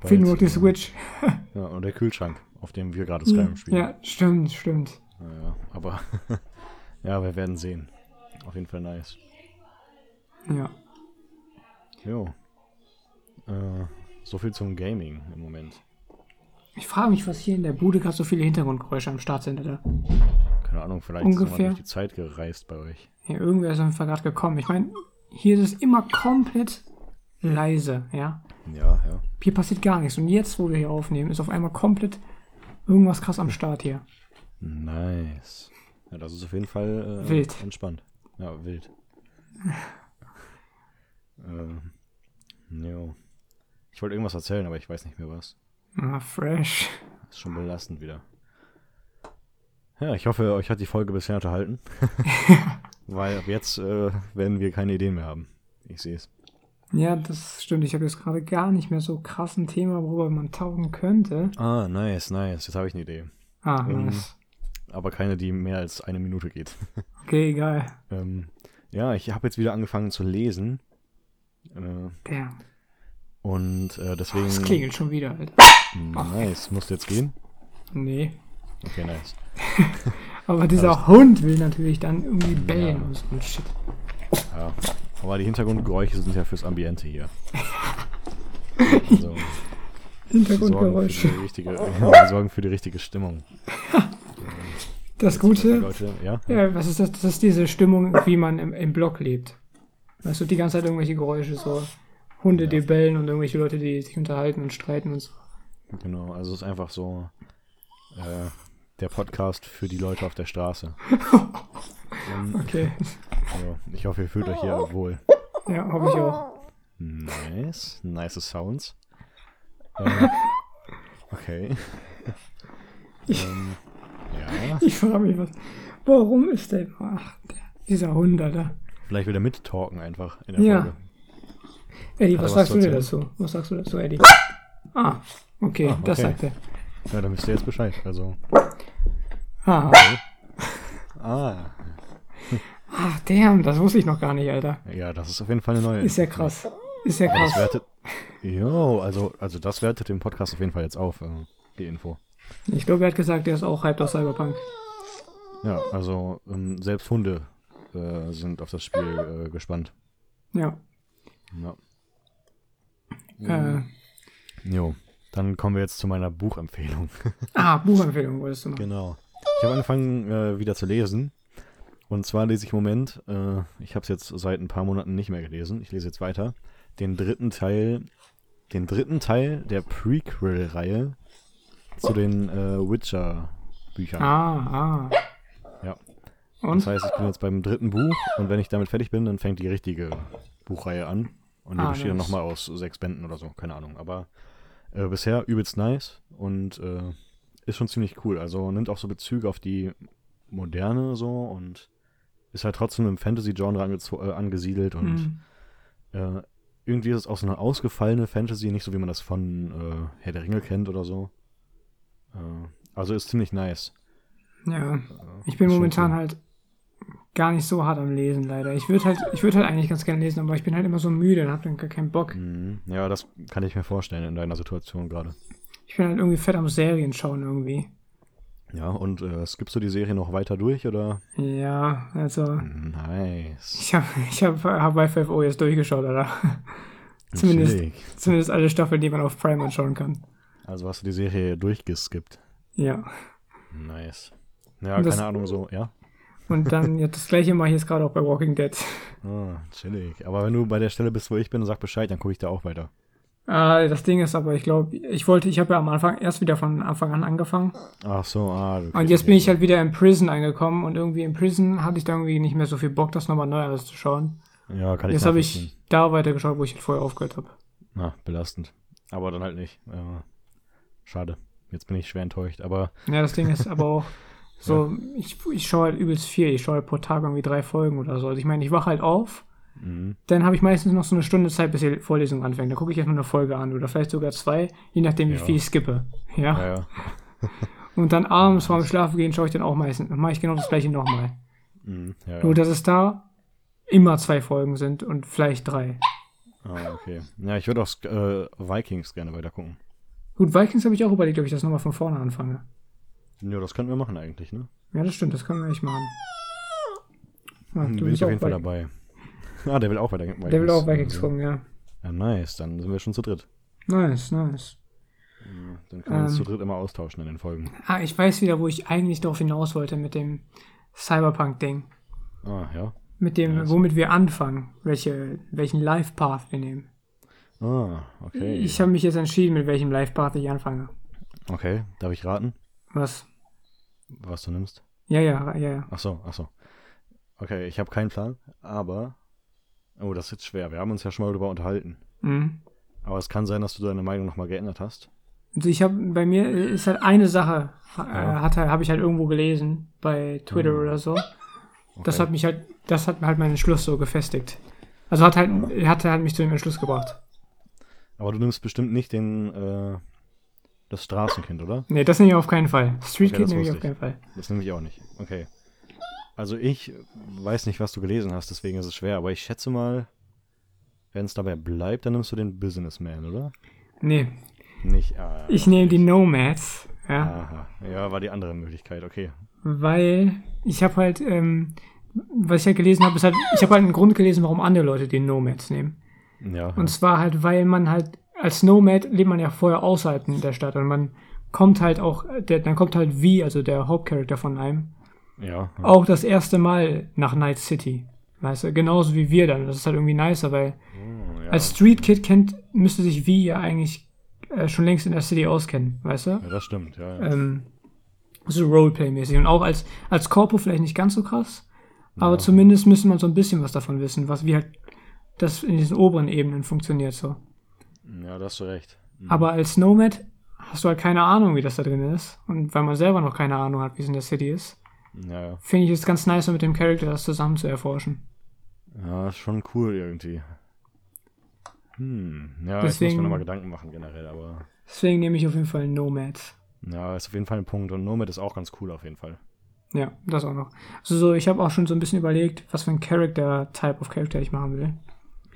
Ja, Fehlt nur noch die Switch. Ja, und der Kühlschrank, auf dem wir gerade Skyrim spielen. Ja, stimmt, stimmt. Naja, aber ja, wir werden sehen. Auf jeden Fall nice. Ja. Jo. Äh, so viel zum Gaming im Moment. Ich frage mich, was hier in der Bude gerade so viele Hintergrundgeräusche am Start sind, Alter. Keine Ahnung, vielleicht ist Ungefähr. mal durch die Zeit gereist bei euch. Ja, irgendwer ist auf jeden Fall gerade gekommen. Ich meine, hier ist es immer komplett leise, ja. Ja, ja. Hier passiert gar nichts. Und jetzt, wo wir hier aufnehmen, ist auf einmal komplett irgendwas krass am Start hier. Nice. Ja, das ist auf jeden Fall äh, Wild. entspannt. Ja, wild. ähm, jo. Ich wollte irgendwas erzählen, aber ich weiß nicht mehr was. Ah, fresh. Das ist schon belastend wieder. Ja, ich hoffe, euch hat die Folge bisher unterhalten. Weil ab jetzt äh, werden wir keine Ideen mehr haben. Ich sehe es. Ja, das stimmt. Ich habe jetzt gerade gar nicht mehr so krass ein Thema, worüber man tauchen könnte. Ah, nice, nice. Jetzt habe ich eine Idee. Ah, Ähm, nice. Aber keine, die mehr als eine Minute geht. Okay, egal. ähm, ja, ich habe jetzt wieder angefangen zu lesen. Äh, Damn. und äh, deswegen. Das klingelt schon wieder, Alter. Nice. Musst du jetzt gehen? Nee. Okay, nice. Aber dieser Hund will natürlich dann irgendwie bellen und so ein Shit. Ja. Aber die Hintergrundgeräusche sind ja fürs Ambiente hier. Also, sorgen Hintergrundgeräusche. für die richtige, die sorgen für die richtige Stimmung. Das Gute, Leute, ja? ja, was ist das? Das ist diese Stimmung, wie man im, im Block lebt. Weißt du, die ganze Zeit irgendwelche Geräusche, so Hunde, die bellen und irgendwelche Leute, die sich unterhalten und streiten und so. Genau, also es ist einfach so äh, der Podcast für die Leute auf der Straße. Und, Okay. also, ich hoffe, ihr fühlt euch hier wohl. Ja, hoffe ich auch. Nice, nice Sounds. Äh, okay. ähm, ja, Ich frage mich was. Warum ist der. Ach, der, dieser Hund, Alter. vielleicht will er mittalken einfach in der Ja. Folge. Eddie, was was sagst du dir dazu? Was sagst du dazu, Eddie? Ah, okay, Ah, das okay. sagt er. Ja, dann wisst ihr jetzt Bescheid. Also, Haha. ah, Ach, damn, das wusste ich noch gar nicht, Alter. ja, das ist auf jeden Fall eine neue. Ist ja krass. Ist ja Aber das krass. wertet. Jo, also, also das wertet den Podcast auf jeden Fall jetzt auf, äh, die Info. Ich glaube, er hat gesagt, er ist auch hyped auf Cyberpunk. Ja, also ähm, selbst Hunde äh, sind auf das Spiel äh, gespannt. Ja. Ja. Äh, Jo, dann kommen wir jetzt zu meiner Buchempfehlung. ah, Buchempfehlung wolltest du noch. genau. Ich habe angefangen äh, wieder zu lesen. Und zwar lese ich im Moment, äh, ich habe es jetzt seit ein paar Monaten nicht mehr gelesen, ich lese jetzt weiter, den dritten Teil, den dritten Teil der Prequel-Reihe zu den äh, Witcher-Büchern. Ah, ah. Ja. Und? Das heißt, ich bin jetzt beim dritten Buch und wenn ich damit fertig bin, dann fängt die richtige Buchreihe an. Und die Ah, besteht dann nochmal aus sechs Bänden oder so, keine Ahnung. Aber äh, bisher übelst nice und äh, ist schon ziemlich cool. Also nimmt auch so Bezüge auf die Moderne so und ist halt trotzdem im Fantasy-Genre äh, angesiedelt und Hm. äh, irgendwie ist es auch so eine ausgefallene Fantasy, nicht so wie man das von äh, Herr der Ringe kennt oder so. Äh, also ist ziemlich nice. Ja, Äh, ich bin momentan cool. halt gar nicht so hart am Lesen, leider. Ich würde halt, ich würde halt eigentlich ganz gerne lesen, aber ich bin halt immer so müde und habe dann gar keinen Bock. Mhm. Ja, das kann ich mir vorstellen in deiner Situation gerade. Ich bin halt irgendwie fett am Serien schauen irgendwie. Ja, und äh, skippst du die Serie noch weiter durch oder? Ja, also Nice. ich habe ich hab, hab Y5O jetzt durchgeschaut, oder? Zumindest, zumindest alle Staffeln, die man auf Prime anschauen kann. Also hast du die Serie durchgeskippt. Ja. Nice. Ja, das- keine Ahnung, so, ja. Und dann jetzt das gleiche mache ich jetzt gerade auch bei Walking Dead. Ah, chillig. Aber wenn du bei der Stelle bist, wo ich bin, sag Bescheid, dann gucke ich da auch weiter. Ah, das Ding ist aber, ich glaube, ich wollte, ich habe ja am Anfang erst wieder von Anfang an angefangen. Ach so, ah. Und jetzt bin ich halt wieder in Prison angekommen und irgendwie in Prison hatte ich da irgendwie nicht mehr so viel Bock, das nochmal neu alles zu schauen. Ja, kann ich Jetzt habe ich da weitergeschaut, wo ich halt vorher aufgehört habe. Na, belastend. Aber dann halt nicht. Ja, schade. Jetzt bin ich schwer enttäuscht. Aber Ja, das Ding ist aber auch so, ich, ich schaue halt übelst viel. Ich schaue halt pro Tag irgendwie drei Folgen oder so. Also ich meine, ich wache halt auf, mhm. dann habe ich meistens noch so eine Stunde Zeit, bis die Vorlesung anfängt. Dann gucke ich erstmal eine Folge an oder vielleicht sogar zwei, je nachdem, wie Ja. viel ich skippe. Ja. ja, ja. Und dann abends vorm Schlafen gehen schaue ich dann auch meistens, dann mache ich genau das gleiche nochmal. Mhm. ja, Nur, ja. dass es da immer zwei Folgen sind und vielleicht drei. Ah, okay. Ja, ich würde auch äh, Vikings gerne weiter gucken. Gut, Vikings habe ich auch überlegt, ob ich das nochmal von vorne anfange. Ja, das könnten wir machen eigentlich, ne? Ja, das stimmt, das können wir nicht machen. Ah, Dann du bin bist ich auf jeden Fall dabei. Ah, der will auch weiter Vikings. Der will auch Vikings gucken, ja. Ja, nice. Dann sind wir schon zu dritt. Nice, nice. Ja, Dann können wir uns Ähm. zu dritt immer austauschen in den Folgen. Ah, ich weiß wieder, wo ich eigentlich darauf hinaus wollte mit dem Cyberpunk-Ding. Ah, ja. Mit dem, Ja, womit wir anfangen, welche, welchen Life-Path wir nehmen. Ah, okay. Ich habe mich jetzt entschieden, mit welchem Life-Path ich anfange. okay, darf ich raten, Was? was du nimmst? Ja, ja, ja, ja. Ach so, ach so. Okay, ich habe keinen Plan, aber. Oh, das ist jetzt schwer. Wir haben uns ja schon mal darüber unterhalten. Mhm. Aber es kann sein, dass du deine Meinung nochmal geändert hast. Also ich habe bei mir ist halt eine Sache, äh, Ja. hat halt, habe ich halt irgendwo gelesen bei Twitter Mhm. oder so. Das Okay. hat mich halt, das hat halt meinen Entschluss so gefestigt. Also hat halt, hat halt mich zu dem Entschluss gebracht. Aber du nimmst bestimmt nicht den, äh, das Straßenkind, oder? Nee, das nehme ich auf keinen Fall. Street Okay, das nehme ich auf keinen Fall. Das nehme ich auch nicht. Okay. Also ich weiß nicht, was du gelesen hast, deswegen ist es schwer. Aber ich schätze mal, wenn es dabei bleibt, dann nimmst du den Businessman, oder? Nee, Nicht. Ah, ich nehme die Nomads, ja, Aha. Ja, war die andere Möglichkeit. Okay. weil ich habe halt, ähm, was ich halt gelesen habe, ist halt, ich habe halt einen Grund gelesen, warum andere Leute die Nomads nehmen. Ja. Und zwar halt, weil man halt, als Nomad lebt man ja vorher außerhalb der Stadt und man kommt halt auch, der, dann kommt halt wie, also der Hauptcharakter von einem, ja. auch das erste Mal nach Night City. Weißt du, genauso wie wir dann. Das ist halt irgendwie nicer, weil Oh, ja. als Street Kid kennt, müsste sich wie ja eigentlich äh, schon längst in der City auskennen, weißt du? ja, das stimmt. Ja, ja. Ähm, so Roleplay-mäßig. Und auch als, als Corpo vielleicht nicht ganz so krass, aber Ja. zumindest müsste man so ein bisschen was davon wissen, was wie halt das in diesen oberen Ebenen funktioniert so. ja, da hast du recht. Mhm. Aber als Nomad hast du halt keine Ahnung, wie das da drin ist. Und weil man selber noch keine Ahnung hat, wie es in der City ist, Ja, finde ich es ganz nice, mit dem Charakter das zusammen zu erforschen. Ja, ist schon cool irgendwie. Hm, ja, ich muss Deswegen- mir nochmal Gedanken machen generell, aber Deswegen nehme ich auf jeden Fall Nomad. ja, ist auf jeden Fall ein Punkt. Und Nomad ist auch ganz cool auf jeden Fall. Ja, das auch noch. Also so, ich habe auch schon so ein bisschen überlegt, was für ein Character, Type of Character ich machen will.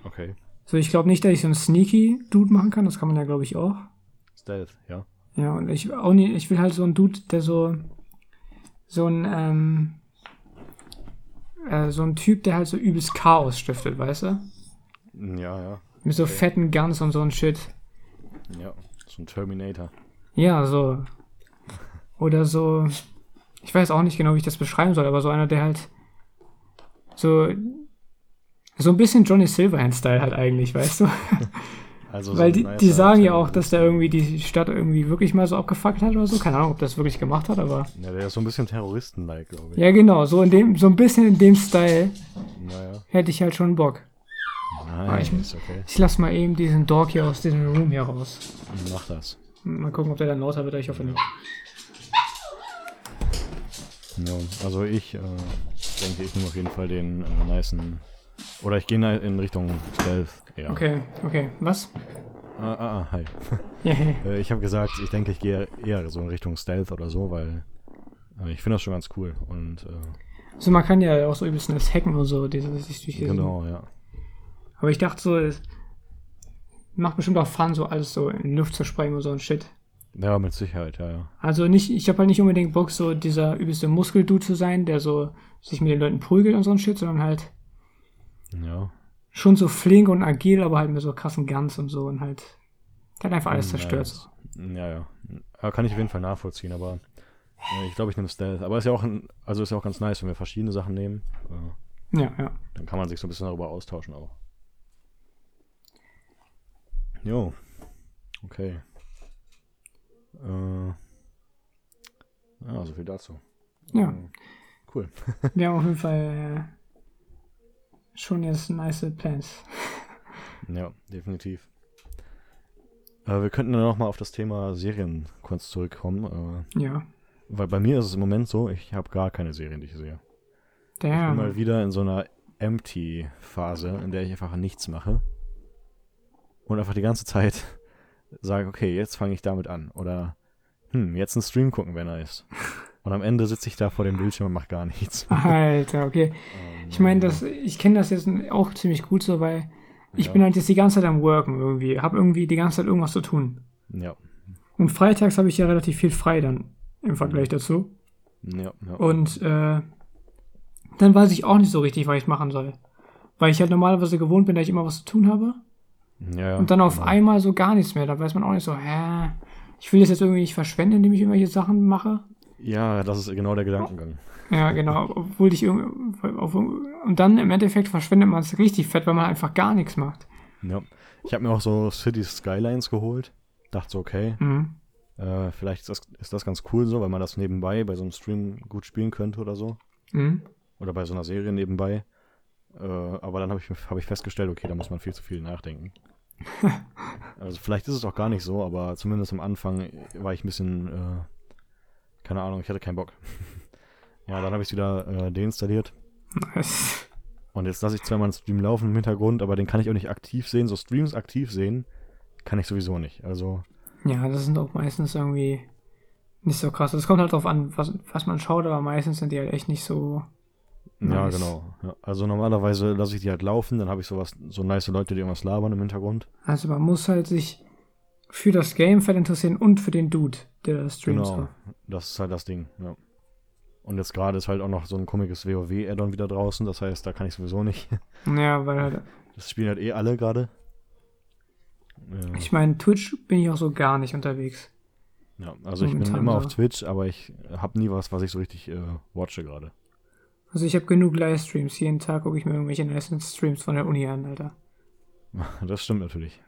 Okay. So, ich glaube nicht, dass ich so einen sneaky Dude machen kann, das kann man ja, glaube ich, auch. Stealth, ja. Ja, und ich auch nicht, ich will halt so einen Dude, der so, so ein, ähm, äh, so ein Typ, der halt so übelst Chaos stiftet, weißt du? Ja, ja. Mit so Okay. fetten Guns und so ein Shit. Ja. So ein Terminator. Ja, so. Oder so. Ich weiß auch nicht genau, wie ich das beschreiben soll, aber so einer, der halt so. So ein bisschen Johnny Silverhand-Style halt eigentlich, weißt du? Also Weil ein die, die sagen ja auch, dass der irgendwie die Stadt irgendwie wirklich mal so abgefuckt hat oder so. Keine Ahnung, ob das wirklich gemacht hat, aber. Ja, der ist so ein bisschen Terroristen-like, glaube ich. Ja, genau, so in dem, so ein bisschen in dem Style Naja. hätte ich halt schon Bock. Nice, ich- okay. Ich lass mal eben diesen Dog hier aus diesem Room hier raus. Mach das. Mal gucken, ob der dann lauter wird, ich hoffe nicht. Ja, also ich äh, denke, ich nehme auf jeden Fall den äh, nicen. Oder ich gehe in Richtung Stealth. Ja. Okay, okay. Was? Ah, ah, ah, hi. Äh, ich habe gesagt, ich denke, ich gehe eher so in Richtung Stealth oder so, weil äh, ich finde das schon ganz cool. Und äh, Also man kann ja auch so übelst das Hacken und so, dieses, sich durch diesen- genau, ja. Aber ich dachte so, es macht bestimmt auch Fun, so alles so in die Luft zu sprengen und so ein Shit. Ja, mit Sicherheit, ja, ja. Also nicht, ich habe halt nicht unbedingt Bock, so dieser übelste Muskeldude zu sein, der so sich mit den Leuten prügelt und so ein Shit, sondern halt Ja. schon so flink und agil, aber halt mit so krassen Guns und so und halt, der hat einfach alles Ja, zerstört. Ja, ja. ja. Kann ich auf jeden Fall nachvollziehen, aber äh, ich glaube, ich nehme Stealth. Aber ist ja auch ein, also ist ja auch ganz nice, wenn wir verschiedene Sachen nehmen. Äh, Ja, ja. dann kann man sich so ein bisschen darüber austauschen auch. Jo. Okay. Äh, ja, so viel dazu. Ja. Äh, cool. Wir haben auf jeden Fall äh, schon jetzt nice Plans. Ja, definitiv. Äh, wir könnten dann nochmal auf das Thema Serien kurz zurückkommen. Äh, Ja. weil bei mir ist es im Moment so, ich habe gar keine Serien, die ich sehe. Ich bin mal Damn. wieder in so einer Empty-Phase, in der ich einfach nichts mache. Und einfach die ganze Zeit sage, okay, jetzt fange ich damit an. Oder, hm, jetzt einen Stream gucken wäre nice. Und am Ende sitze ich da vor dem Bildschirm und mache gar nichts. Alter, okay. Ähm, Ich meine, das, ich kenne das jetzt auch ziemlich gut so, weil ich Ja. bin halt jetzt die ganze Zeit am Worken irgendwie. Hab irgendwie die ganze Zeit irgendwas zu tun. Ja, Und freitags habe ich ja relativ viel frei dann im Vergleich dazu. ja, ja. Und äh, dann weiß ich auch nicht so richtig, was ich machen soll. Weil ich halt normalerweise gewohnt bin, dass ich immer was zu tun habe. ja, ja, Und dann auf genau. einmal so gar nichts mehr. Da weiß man auch nicht so, hä, ich will das jetzt irgendwie nicht verschwenden, indem ich irgendwelche Sachen mache. Ja, das ist genau der Gedankengang. Ja, genau. Obwohl ich. Und dann im Endeffekt verschwendet man es richtig fett, weil man einfach gar nichts macht. Ja. Ich habe mir auch so City Skylines geholt. Dachte so, okay, Mhm. äh, vielleicht ist das, ist das ganz cool so, weil man das nebenbei bei so einem Stream gut spielen könnte oder so. Mhm. Oder bei so einer Serie nebenbei. Äh, aber dann habe ich, hab ich festgestellt, okay, da muss man viel zu viel nachdenken. also vielleicht ist es auch gar nicht so, aber zumindest am Anfang war ich ein bisschen, äh, keine Ahnung, ich hatte keinen Bock. ja, dann habe ich es wieder äh, deinstalliert. Nice. Und jetzt lasse ich zwar mal einen Stream laufen im Hintergrund, aber den kann ich auch nicht aktiv sehen. So Streams aktiv sehen kann ich sowieso nicht. Also, Ja, das sind auch meistens irgendwie nicht so krass. Es kommt halt drauf an, was, was man schaut, aber meistens sind die halt echt nicht so. ja, Nice. genau. Ja, also normalerweise lasse ich die halt laufen, dann habe ich sowas, so nice Leute, die irgendwas labern im Hintergrund. Also man muss halt sich für das Gamefeld interessieren und für den Dude, der das streamt. Genau, das ist halt das Ding, ja. Und jetzt gerade ist halt auch noch so ein komisches WoW-Add-on wieder draußen, das heißt, da kann ich sowieso nicht. Ja, weil halt, Das spielen halt eh alle gerade. Ja, ich meine, Twitch bin ich auch so gar nicht unterwegs. ja, also ich bin momentan immer so. auf Twitch, aber ich habe nie was, was ich so richtig äh, watche gerade. Also ich habe genug Livestreams. Jeden Tag gucke ich mir irgendwelche nice Streams von der Uni an, Alter. Das stimmt natürlich.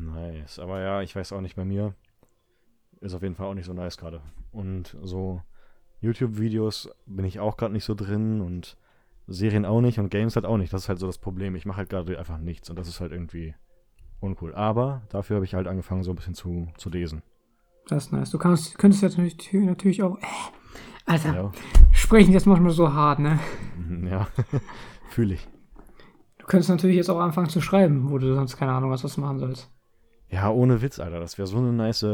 Nice. Aber ja, ich weiß auch nicht, bei mir ist auf jeden Fall auch nicht so nice gerade. Und so YouTube-Videos bin ich auch gerade nicht so drin und Serien auch nicht und Games halt auch nicht. Das ist halt so das Problem. Ich mache halt gerade einfach nichts und das ist halt irgendwie uncool. Aber dafür habe ich halt angefangen, so ein bisschen zu, zu lesen. Das ist nice. Du kannst, könntest jetzt natürlich, natürlich auch. Äh, Alter, Ja, sprechen jetzt manchmal so hart, ne? Ja. fühle ich. Du könntest natürlich jetzt auch anfangen zu schreiben, wo du sonst keine Ahnung was du machen sollst. Ja, ohne Witz, Alter. Das wäre so eine nice,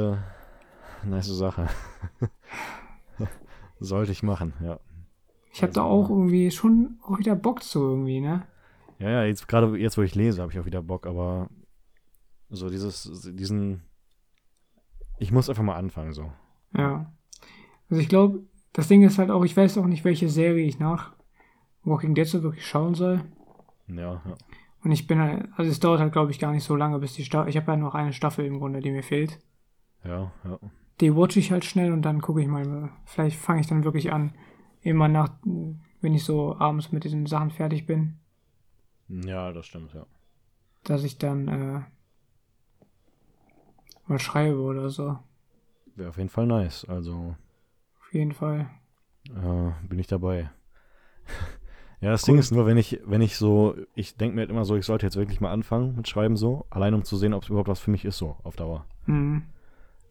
nice Sache. Sollte ich machen, ja. Ich habe da Also- auch irgendwie schon auch wieder Bock zu irgendwie, ne? Ja, ja, jetzt gerade jetzt, wo ich lese, habe ich auch wieder Bock, aber so dieses, diesen, ich muss einfach mal anfangen, so. Ja. Also ich glaube, das Ding ist halt auch, ich weiß auch nicht, welche Serie ich nach Walking Dead so wirklich schauen soll. Ja, ja. Und ich bin halt, also es dauert halt, glaube ich, gar nicht so lange, bis die Staffel, ich habe ja noch eine Staffel im Grunde, die mir fehlt. Ja, ja. Die watch ich halt schnell und dann gucke ich mal, vielleicht fange ich dann wirklich an, immer nach, wenn ich so abends mit diesen Sachen fertig bin, Ja, das stimmt, ja. dass ich dann äh, mal schreibe oder so. Wäre auf jeden Fall nice, also Auf jeden Fall. äh, bin ich dabei. ja, das Cool. Ding ist nur, wenn ich, wenn ich so, ich denke mir halt immer so, ich sollte jetzt wirklich mal anfangen mit Schreiben so, allein um zu sehen, ob es überhaupt was für mich ist, so, auf Dauer. Mhm.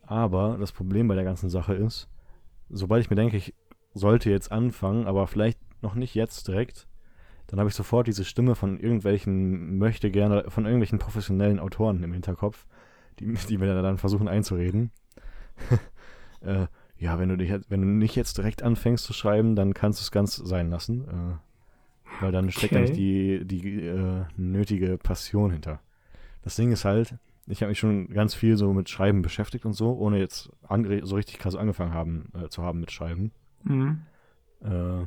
Aber das Problem bei der ganzen Sache ist, sobald ich mir denke, ich sollte jetzt anfangen, aber vielleicht noch nicht jetzt direkt, dann habe ich sofort diese Stimme von irgendwelchen, möchte gerne, von irgendwelchen professionellen Autoren im Hinterkopf, die, die mir dann versuchen einzureden. äh, ja, wenn du, dich, wenn du nicht jetzt direkt anfängst zu schreiben, dann kannst du es ganz sein lassen. Äh, weil dann steckt da Okay. nicht die, die äh, nötige Passion hinter. Das Ding ist halt, ich habe mich schon ganz viel so mit Schreiben beschäftigt und so, ohne jetzt so richtig krass angefangen haben, äh, zu haben mit Schreiben. Mhm. Äh,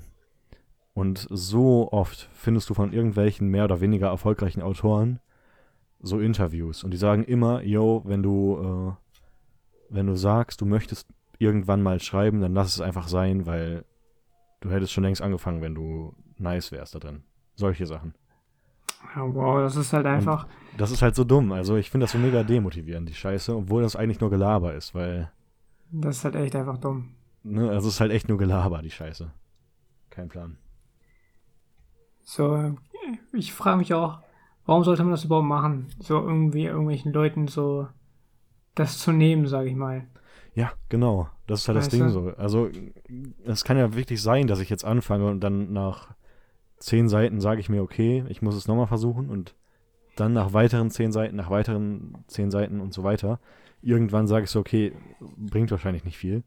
und so oft findest du von irgendwelchen mehr oder weniger erfolgreichen Autoren so Interviews und die sagen immer, yo, wenn du, äh, wenn du sagst, du möchtest irgendwann mal schreiben, dann lass es einfach sein, weil du hättest schon längst angefangen, wenn du nice wärst da drin. Solche Sachen. Ja, wow, das ist halt einfach. Das ist halt so dumm. Also ich finde das so mega demotivierend, die Scheiße, obwohl das eigentlich nur Gelaber ist, weil, Das ist halt echt einfach dumm. ne, also es ist halt echt nur Gelaber, die Scheiße. Kein Plan. So, ich frage mich auch, warum sollte man das überhaupt machen? So irgendwie irgendwelchen Leuten so das zu nehmen, sage ich mal. Ja, genau. Das ist halt das Weißt Ding du? so. Also es kann ja wirklich sein, dass ich jetzt anfange und dann nach zehn Seiten sage ich mir, okay, ich muss es nochmal versuchen und dann nach weiteren zehn Seiten, nach weiteren zehn Seiten und so weiter. Irgendwann sage ich so, okay, bringt wahrscheinlich nicht viel.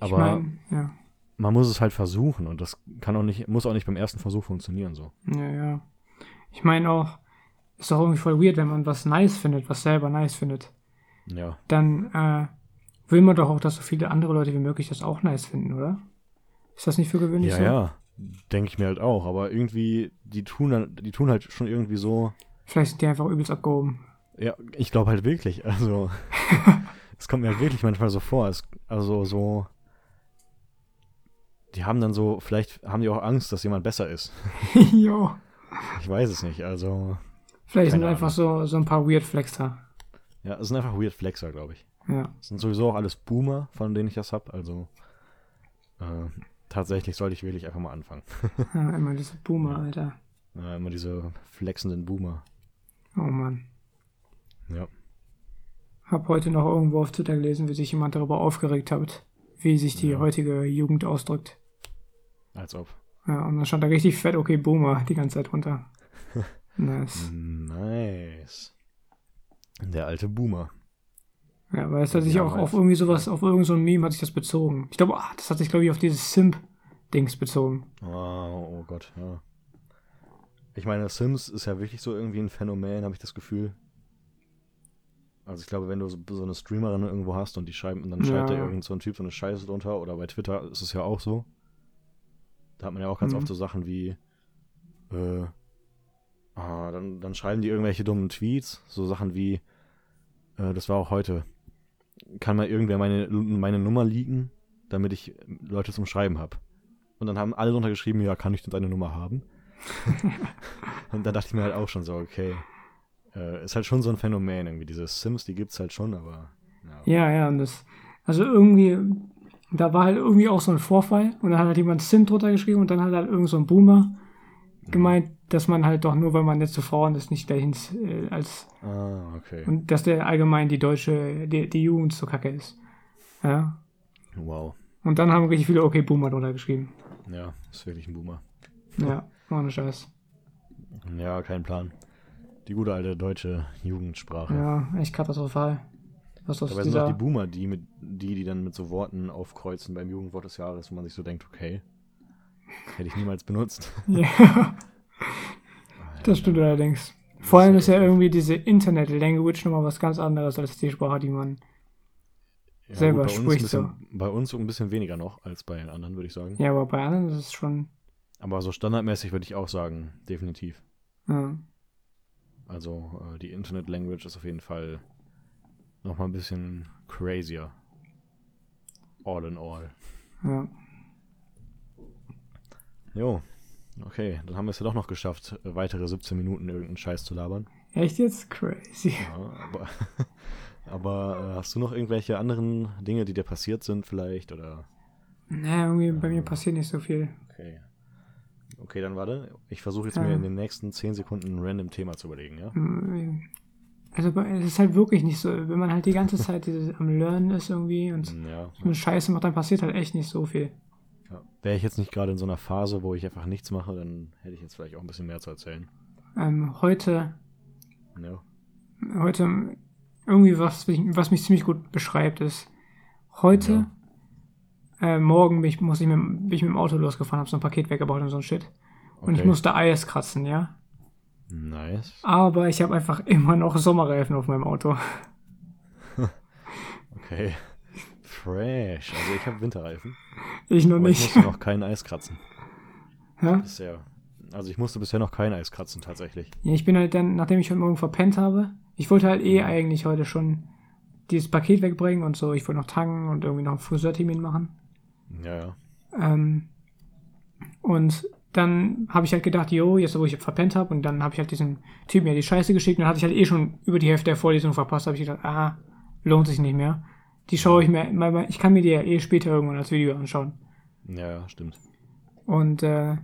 Aber mein, ja, man muss es halt versuchen und das kann auch nicht, muss auch nicht beim ersten Versuch funktionieren so. ja, ja. Ich meine auch, ist doch irgendwie voll weird, wenn man was nice findet, was selber nice findet. Ja. Dann äh, will man doch auch, dass so viele andere Leute wie möglich das auch nice finden, oder? Ist das nicht für gewöhnlich Ja, so? ja. Denke ich mir halt auch. Aber irgendwie, die tun dann, die tun halt schon irgendwie so. Vielleicht sind die einfach übelst abgehoben. Ja, ich glaube halt wirklich. Also, es kommt mir halt wirklich manchmal so vor. Es, also, so. Die haben dann so, vielleicht haben die auch Angst, dass jemand besser ist. jo. Ich weiß es nicht. Also, Vielleicht sind einfach so, so ein paar Weird Flexer. ja, es sind einfach Weird Flexer, glaube ich. Ja. Es sind sowieso auch alles Boomer, von denen ich das habe. Also, äh, tatsächlich sollte ich wirklich einfach mal anfangen. ja immer diese Boomer, Ja. Alter. Äh, immer diese flexenden Boomer. Oh Mann. Ja. Hab heute noch irgendwo auf Twitter gelesen, wie sich jemand darüber aufgeregt hat, wie sich die Ja. heutige Jugend ausdrückt. Als ob. Ja, und dann stand da richtig fett, okay, Boomer, die ganze Zeit runter. nice. Nice. Der alte Boomer. Ja, weil es hat sich Ja, auch auf jetzt- irgendwie sowas, auf irgendein so ein Meme hat sich das bezogen. Ich glaube, ah, das hat sich, glaube ich, auf dieses Simp-Dings bezogen. Oh, oh Gott, ja. Ich meine, Sims ist ja wirklich so irgendwie ein Phänomen, habe ich das Gefühl. Also ich glaube, wenn du so, so eine Streamerin irgendwo hast und die schreiben, und dann schreibt da Ja. irgend so ein Typ so eine Scheiße drunter, oder bei Twitter ist es ja auch so. Da hat man ja auch ganz Mhm. oft so Sachen wie, äh, ah, dann, dann schreiben die irgendwelche dummen Tweets, so Sachen wie, äh, das war auch heute, kann mal irgendwer meine, meine Nummer liegen, damit ich Leute zum Schreiben habe. Und dann haben alle drunter geschrieben, ja, kann ich denn deine Nummer haben? und da dachte ich mir halt auch schon so, okay, äh, ist halt schon so ein Phänomen irgendwie. Diese Sims, die gibt's halt schon, aber ja. Ja, ja, und das, also irgendwie, da war halt irgendwie auch so ein Vorfall und dann hat halt jemand Simp drunter geschrieben und dann hat halt irgend so ein Boomer gemeint, dass man halt doch nur, weil man jetzt zu Frauen ist, nicht dahin äh, als, Ah, okay. und dass der allgemein die deutsche, die, die Jugend so kacke ist. Ja. Wow. Und dann haben richtig viele okay Boomer drunter geschrieben. Ja, ist wirklich ein Boomer. Ja, ohne Scheiß. Ja, kein Plan. Die gute alte deutsche Jugendsprache. Ja, echt katastrophal. Was Dabei sind dieser... die Boomer, die, mit, die, die dann mit so Worten aufkreuzen beim Jugendwort des Jahres, wo man sich so denkt, okay, hätte ich niemals benutzt. ja, das stimmt allerdings. Vor allem ist ja irgendwie diese Internet-Language nochmal was ganz anderes als die Sprache, die man. Ja, Selber ein spricht bisschen, bei uns so ein bisschen weniger noch als bei den anderen, würde ich sagen. Ja, aber bei anderen ist es schon. Aber so standardmäßig würde ich auch sagen, definitiv. Ja, Also äh, die Internet Language ist auf jeden Fall noch mal ein bisschen crazier. All in all. ja. Jo. Okay, dann haben wir es ja doch noch geschafft, äh, weitere 17 Minuten irgendeinen Scheiß zu labern. Echt jetzt? Crazy. Ja, aber aber äh, hast du noch irgendwelche anderen Dinge, die dir passiert sind vielleicht? Oder. Naja, irgendwie bei mir passiert nicht so viel. Okay. Okay, dann warte. Ich versuche jetzt Ja. mir in den nächsten 10 Sekunden ein random Thema zu überlegen, ja? Also bei- es ist halt wirklich nicht so, wenn man halt die ganze Zeit am Lernen ist irgendwie und Ja. so eine Scheiße macht, dann passiert halt echt nicht so viel. Ja. Wäre ich jetzt nicht gerade in so einer Phase, wo ich einfach nichts mache, dann hätte ich jetzt vielleicht auch ein bisschen mehr zu erzählen. Ähm, heute, Ja. heute irgendwie was, was mich ziemlich gut beschreibt, ist heute, äh, morgen bin ich, muss ich mit, bin ich mit dem Auto losgefahren, habe so ein Paket weggebaut und so ein Shit. Und ich Okay. musste Eis kratzen, ja. Nice. Aber ich habe einfach immer noch Sommerreifen auf meinem Auto. Okay. Fresh. Also ich habe Winterreifen. Ich noch Aber ich nicht. musste noch kein Eis kratzen. Ja? Bisher. Also ich musste bisher noch kein Eis kratzen, tatsächlich. Ja, ich bin halt dann, nachdem ich heute Morgen verpennt habe, ich wollte halt eh eigentlich heute schon dieses Paket wegbringen und so. Ich wollte noch tanken und irgendwie noch einen Friseurtermin machen. Ja, ja. Ähm, und dann habe ich halt gedacht, jo, jetzt wo ich verpennt habe und dann habe ich halt diesen Typen ja die Scheiße geschickt und dann hatte ich halt eh schon über die Hälfte der Vorlesung verpasst, habe ich gedacht, ah, lohnt sich nicht mehr. Die schaue ich mir, ich kann mir die ja eh später irgendwann als Video anschauen. Ja, stimmt. Und äh,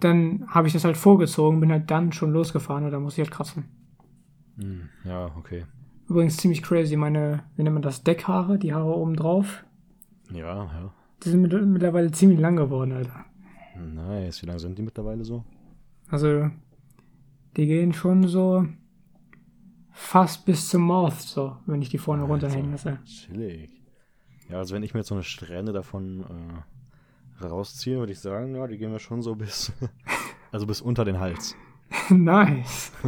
dann habe ich das halt vorgezogen, bin halt dann schon losgefahren und dann musste ich halt kratzen. Hm, ja, okay. Übrigens ziemlich crazy, meine, wie nennt man das, Deckhaare, die Haare oben drauf, Ja, ja. die sind mit, mittlerweile ziemlich lang geworden, Alter. Nice. Wie lange sind die mittlerweile so? Also, die gehen schon so fast bis zum Mouth, so, wenn ich die vorne Alter. runterhängen lasse. Chillig. Ja, also wenn ich mir jetzt so eine Strähne davon äh, rausziehe, würde ich sagen, ja, die gehen wir schon so bis, also bis unter den Hals. nice.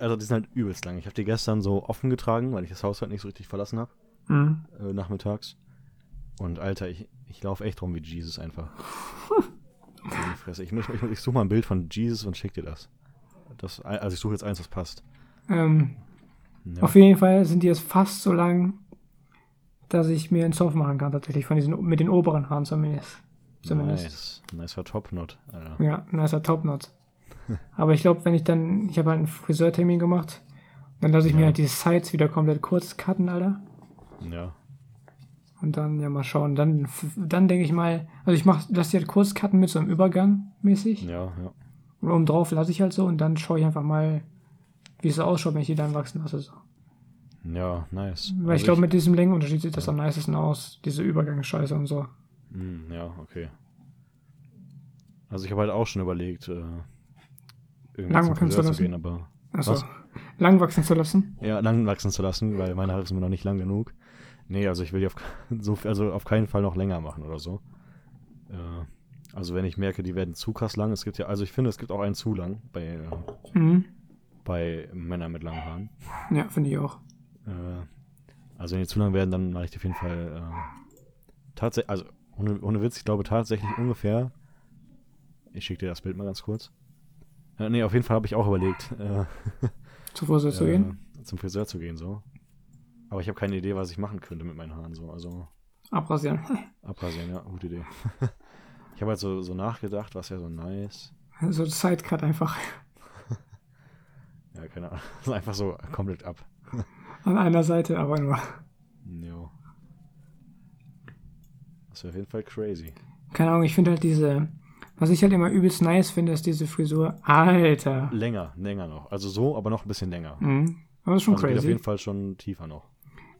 Also die sind halt übelst lang. Ich habe die gestern so offen getragen, weil ich das Haus halt nicht so richtig verlassen habe, Mhm. äh, nachmittags. Und Alter, ich, ich laufe echt rum wie Jesus einfach. Ich, ich, ich suche mal ein Bild von Jesus und schick dir das. das. Also ich suche jetzt eins, das passt. Ähm, Ja. Auf jeden Fall sind die jetzt fast so lang, dass ich mir einen Zoff machen kann, tatsächlich, von diesen, mit den oberen Haaren zumindest. zumindest. Nice. Nicer Topknot, Alter. Ja, nicer Topknot. Aber ich glaube, wenn ich dann, ich habe halt einen Friseurtermin gemacht, dann lasse ich mir Ja. halt die Sides wieder komplett kurz cutten, Alter. Ja. Und dann, ja, mal schauen. Dann, dann denke ich mal, also ich mach, lasse die halt kurz cutten mit so einem Übergang mäßig. Ja, ja. Und oben drauf lasse ich halt so und dann schaue ich einfach mal, wie es ausschaut, wenn ich die dann wachsen lasse. So. Ja, nice. Weil Also ich glaube, mit diesem Längenunterschied sieht das am nicesten aus, diese Übergangsscheiße und so. Hm, ja, okay. Also ich habe halt auch schon überlegt, äh, irgendwie Lang wachsen zu lassen? gehen, aber Also, Was? lang wachsen zu lassen. ja, lang wachsen zu lassen, weil meine Haare sind mir noch nicht lang genug. Nee, also ich will die auf, so, also auf keinen Fall noch länger machen oder so. Äh, also wenn ich merke, die werden zu krass lang, es gibt ja, also ich finde, es gibt auch einen zu lang bei, äh, Mhm. Bei Männern mit langen Haaren. Ja, finde ich auch. Äh, also wenn die zu lang werden, dann mache ich auf jeden Fall äh, tatsächlich, also ohne, ohne Witz, ich glaube tatsächlich ungefähr, ich schicke dir das Bild mal ganz kurz. Äh, nee, auf jeden Fall habe ich auch überlegt, äh, Zu Friseur zu gehen. äh, zum Friseur zu gehen, so. Aber ich habe keine Idee, was ich machen könnte mit meinen Haaren, so. Also Abrasieren. abrasieren, ja, gute Idee. ich habe halt so, so nachgedacht, was wäre so nice. So Sidecut einfach Ja, keine Ahnung. Einfach so komplett ab. an einer Seite, aber nur. Jo. Das wäre auf jeden Fall crazy. Keine Ahnung, ich finde halt diese. Was ich halt immer übelst nice finde, ist diese Frisur. Alter. Länger, länger noch. Also so, aber noch ein bisschen länger. Mhm. Aber das ist schon also geht auf crazy. jeden Fall schon tiefer noch.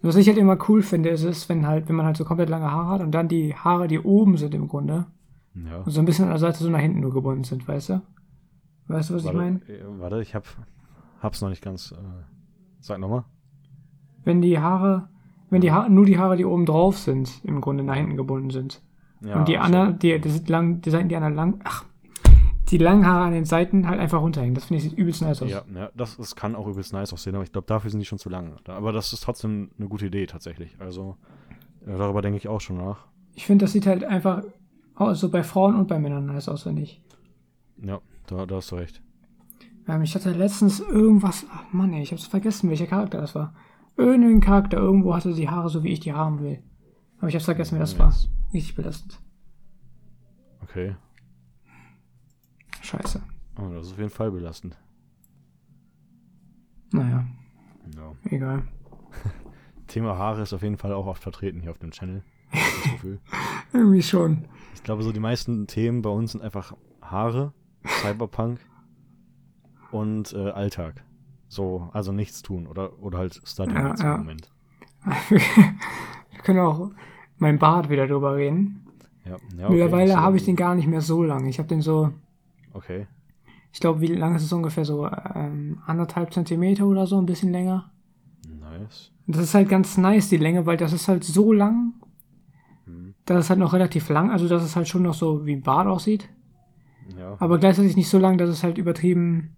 Was ich halt immer cool finde, ist es, wenn halt, wenn man halt so komplett lange Haare hat und dann die Haare, die oben sind im Grunde, Ja. und so ein bisschen an der Seite so nach hinten nur gebunden sind, weißt du? Weißt du, was ich warte, meine? äh, warte, ich hab, hab's noch nicht ganz. Äh, sag nochmal. Wenn die Haare, wenn die Haare, nur die Haare, die oben drauf sind, im Grunde nach hinten gebunden sind. Ja, und die anderen, die, die sind lang, die Seiten, die anderen lang, ach, die langen Haare an den Seiten halt einfach runterhängen. Das finde ich sieht übelst nice aus. Ja, ja das, das kann auch übelst nice aussehen, aber ich glaube, dafür sind die schon zu lang. Aber das ist trotzdem eine gute Idee tatsächlich. Also, äh, darüber denke ich auch schon nach. Ich finde, das sieht halt einfach so bei Frauen und bei Männern nice aus, finde ich. Ja, da, da hast du recht. Ähm, ich hatte letztens irgendwas, ach Mann, ey, ich hab's vergessen, welcher Charakter das war. Irgendein Charakter irgendwo hatte die Haare so, wie ich die haben will. Aber ich hab's vergessen, wer das war. Richtig belastend. Okay. Scheiße. Oh, das ist auf jeden Fall belastend. Naja, Ja. egal. Thema Haare ist auf jeden Fall auch oft vertreten hier auf dem Channel. Das Gefühl. Irgendwie schon. Ich glaube, so die meisten Themen bei uns sind einfach Haare, Cyberpunk und äh, Alltag. So, also nichts tun oder, oder halt Study Ja, jetzt im ja. Moment. Wir können auch mein Bart wieder drüber reden. Ja, ja, okay, Mittlerweile so, habe ich den gar nicht mehr so lang. Ich habe den so, Okay. ich glaube, wie lang ist es ungefähr so? Ähm, anderthalb Zentimeter oder so, ein bisschen länger. Nice. Das ist halt ganz nice, die Länge, weil das ist halt so lang, Hm. dass es halt noch relativ lang, also dass es halt schon noch so wie ein Bart aussieht. Ja. aber gleichzeitig nicht so lang, dass es halt übertrieben,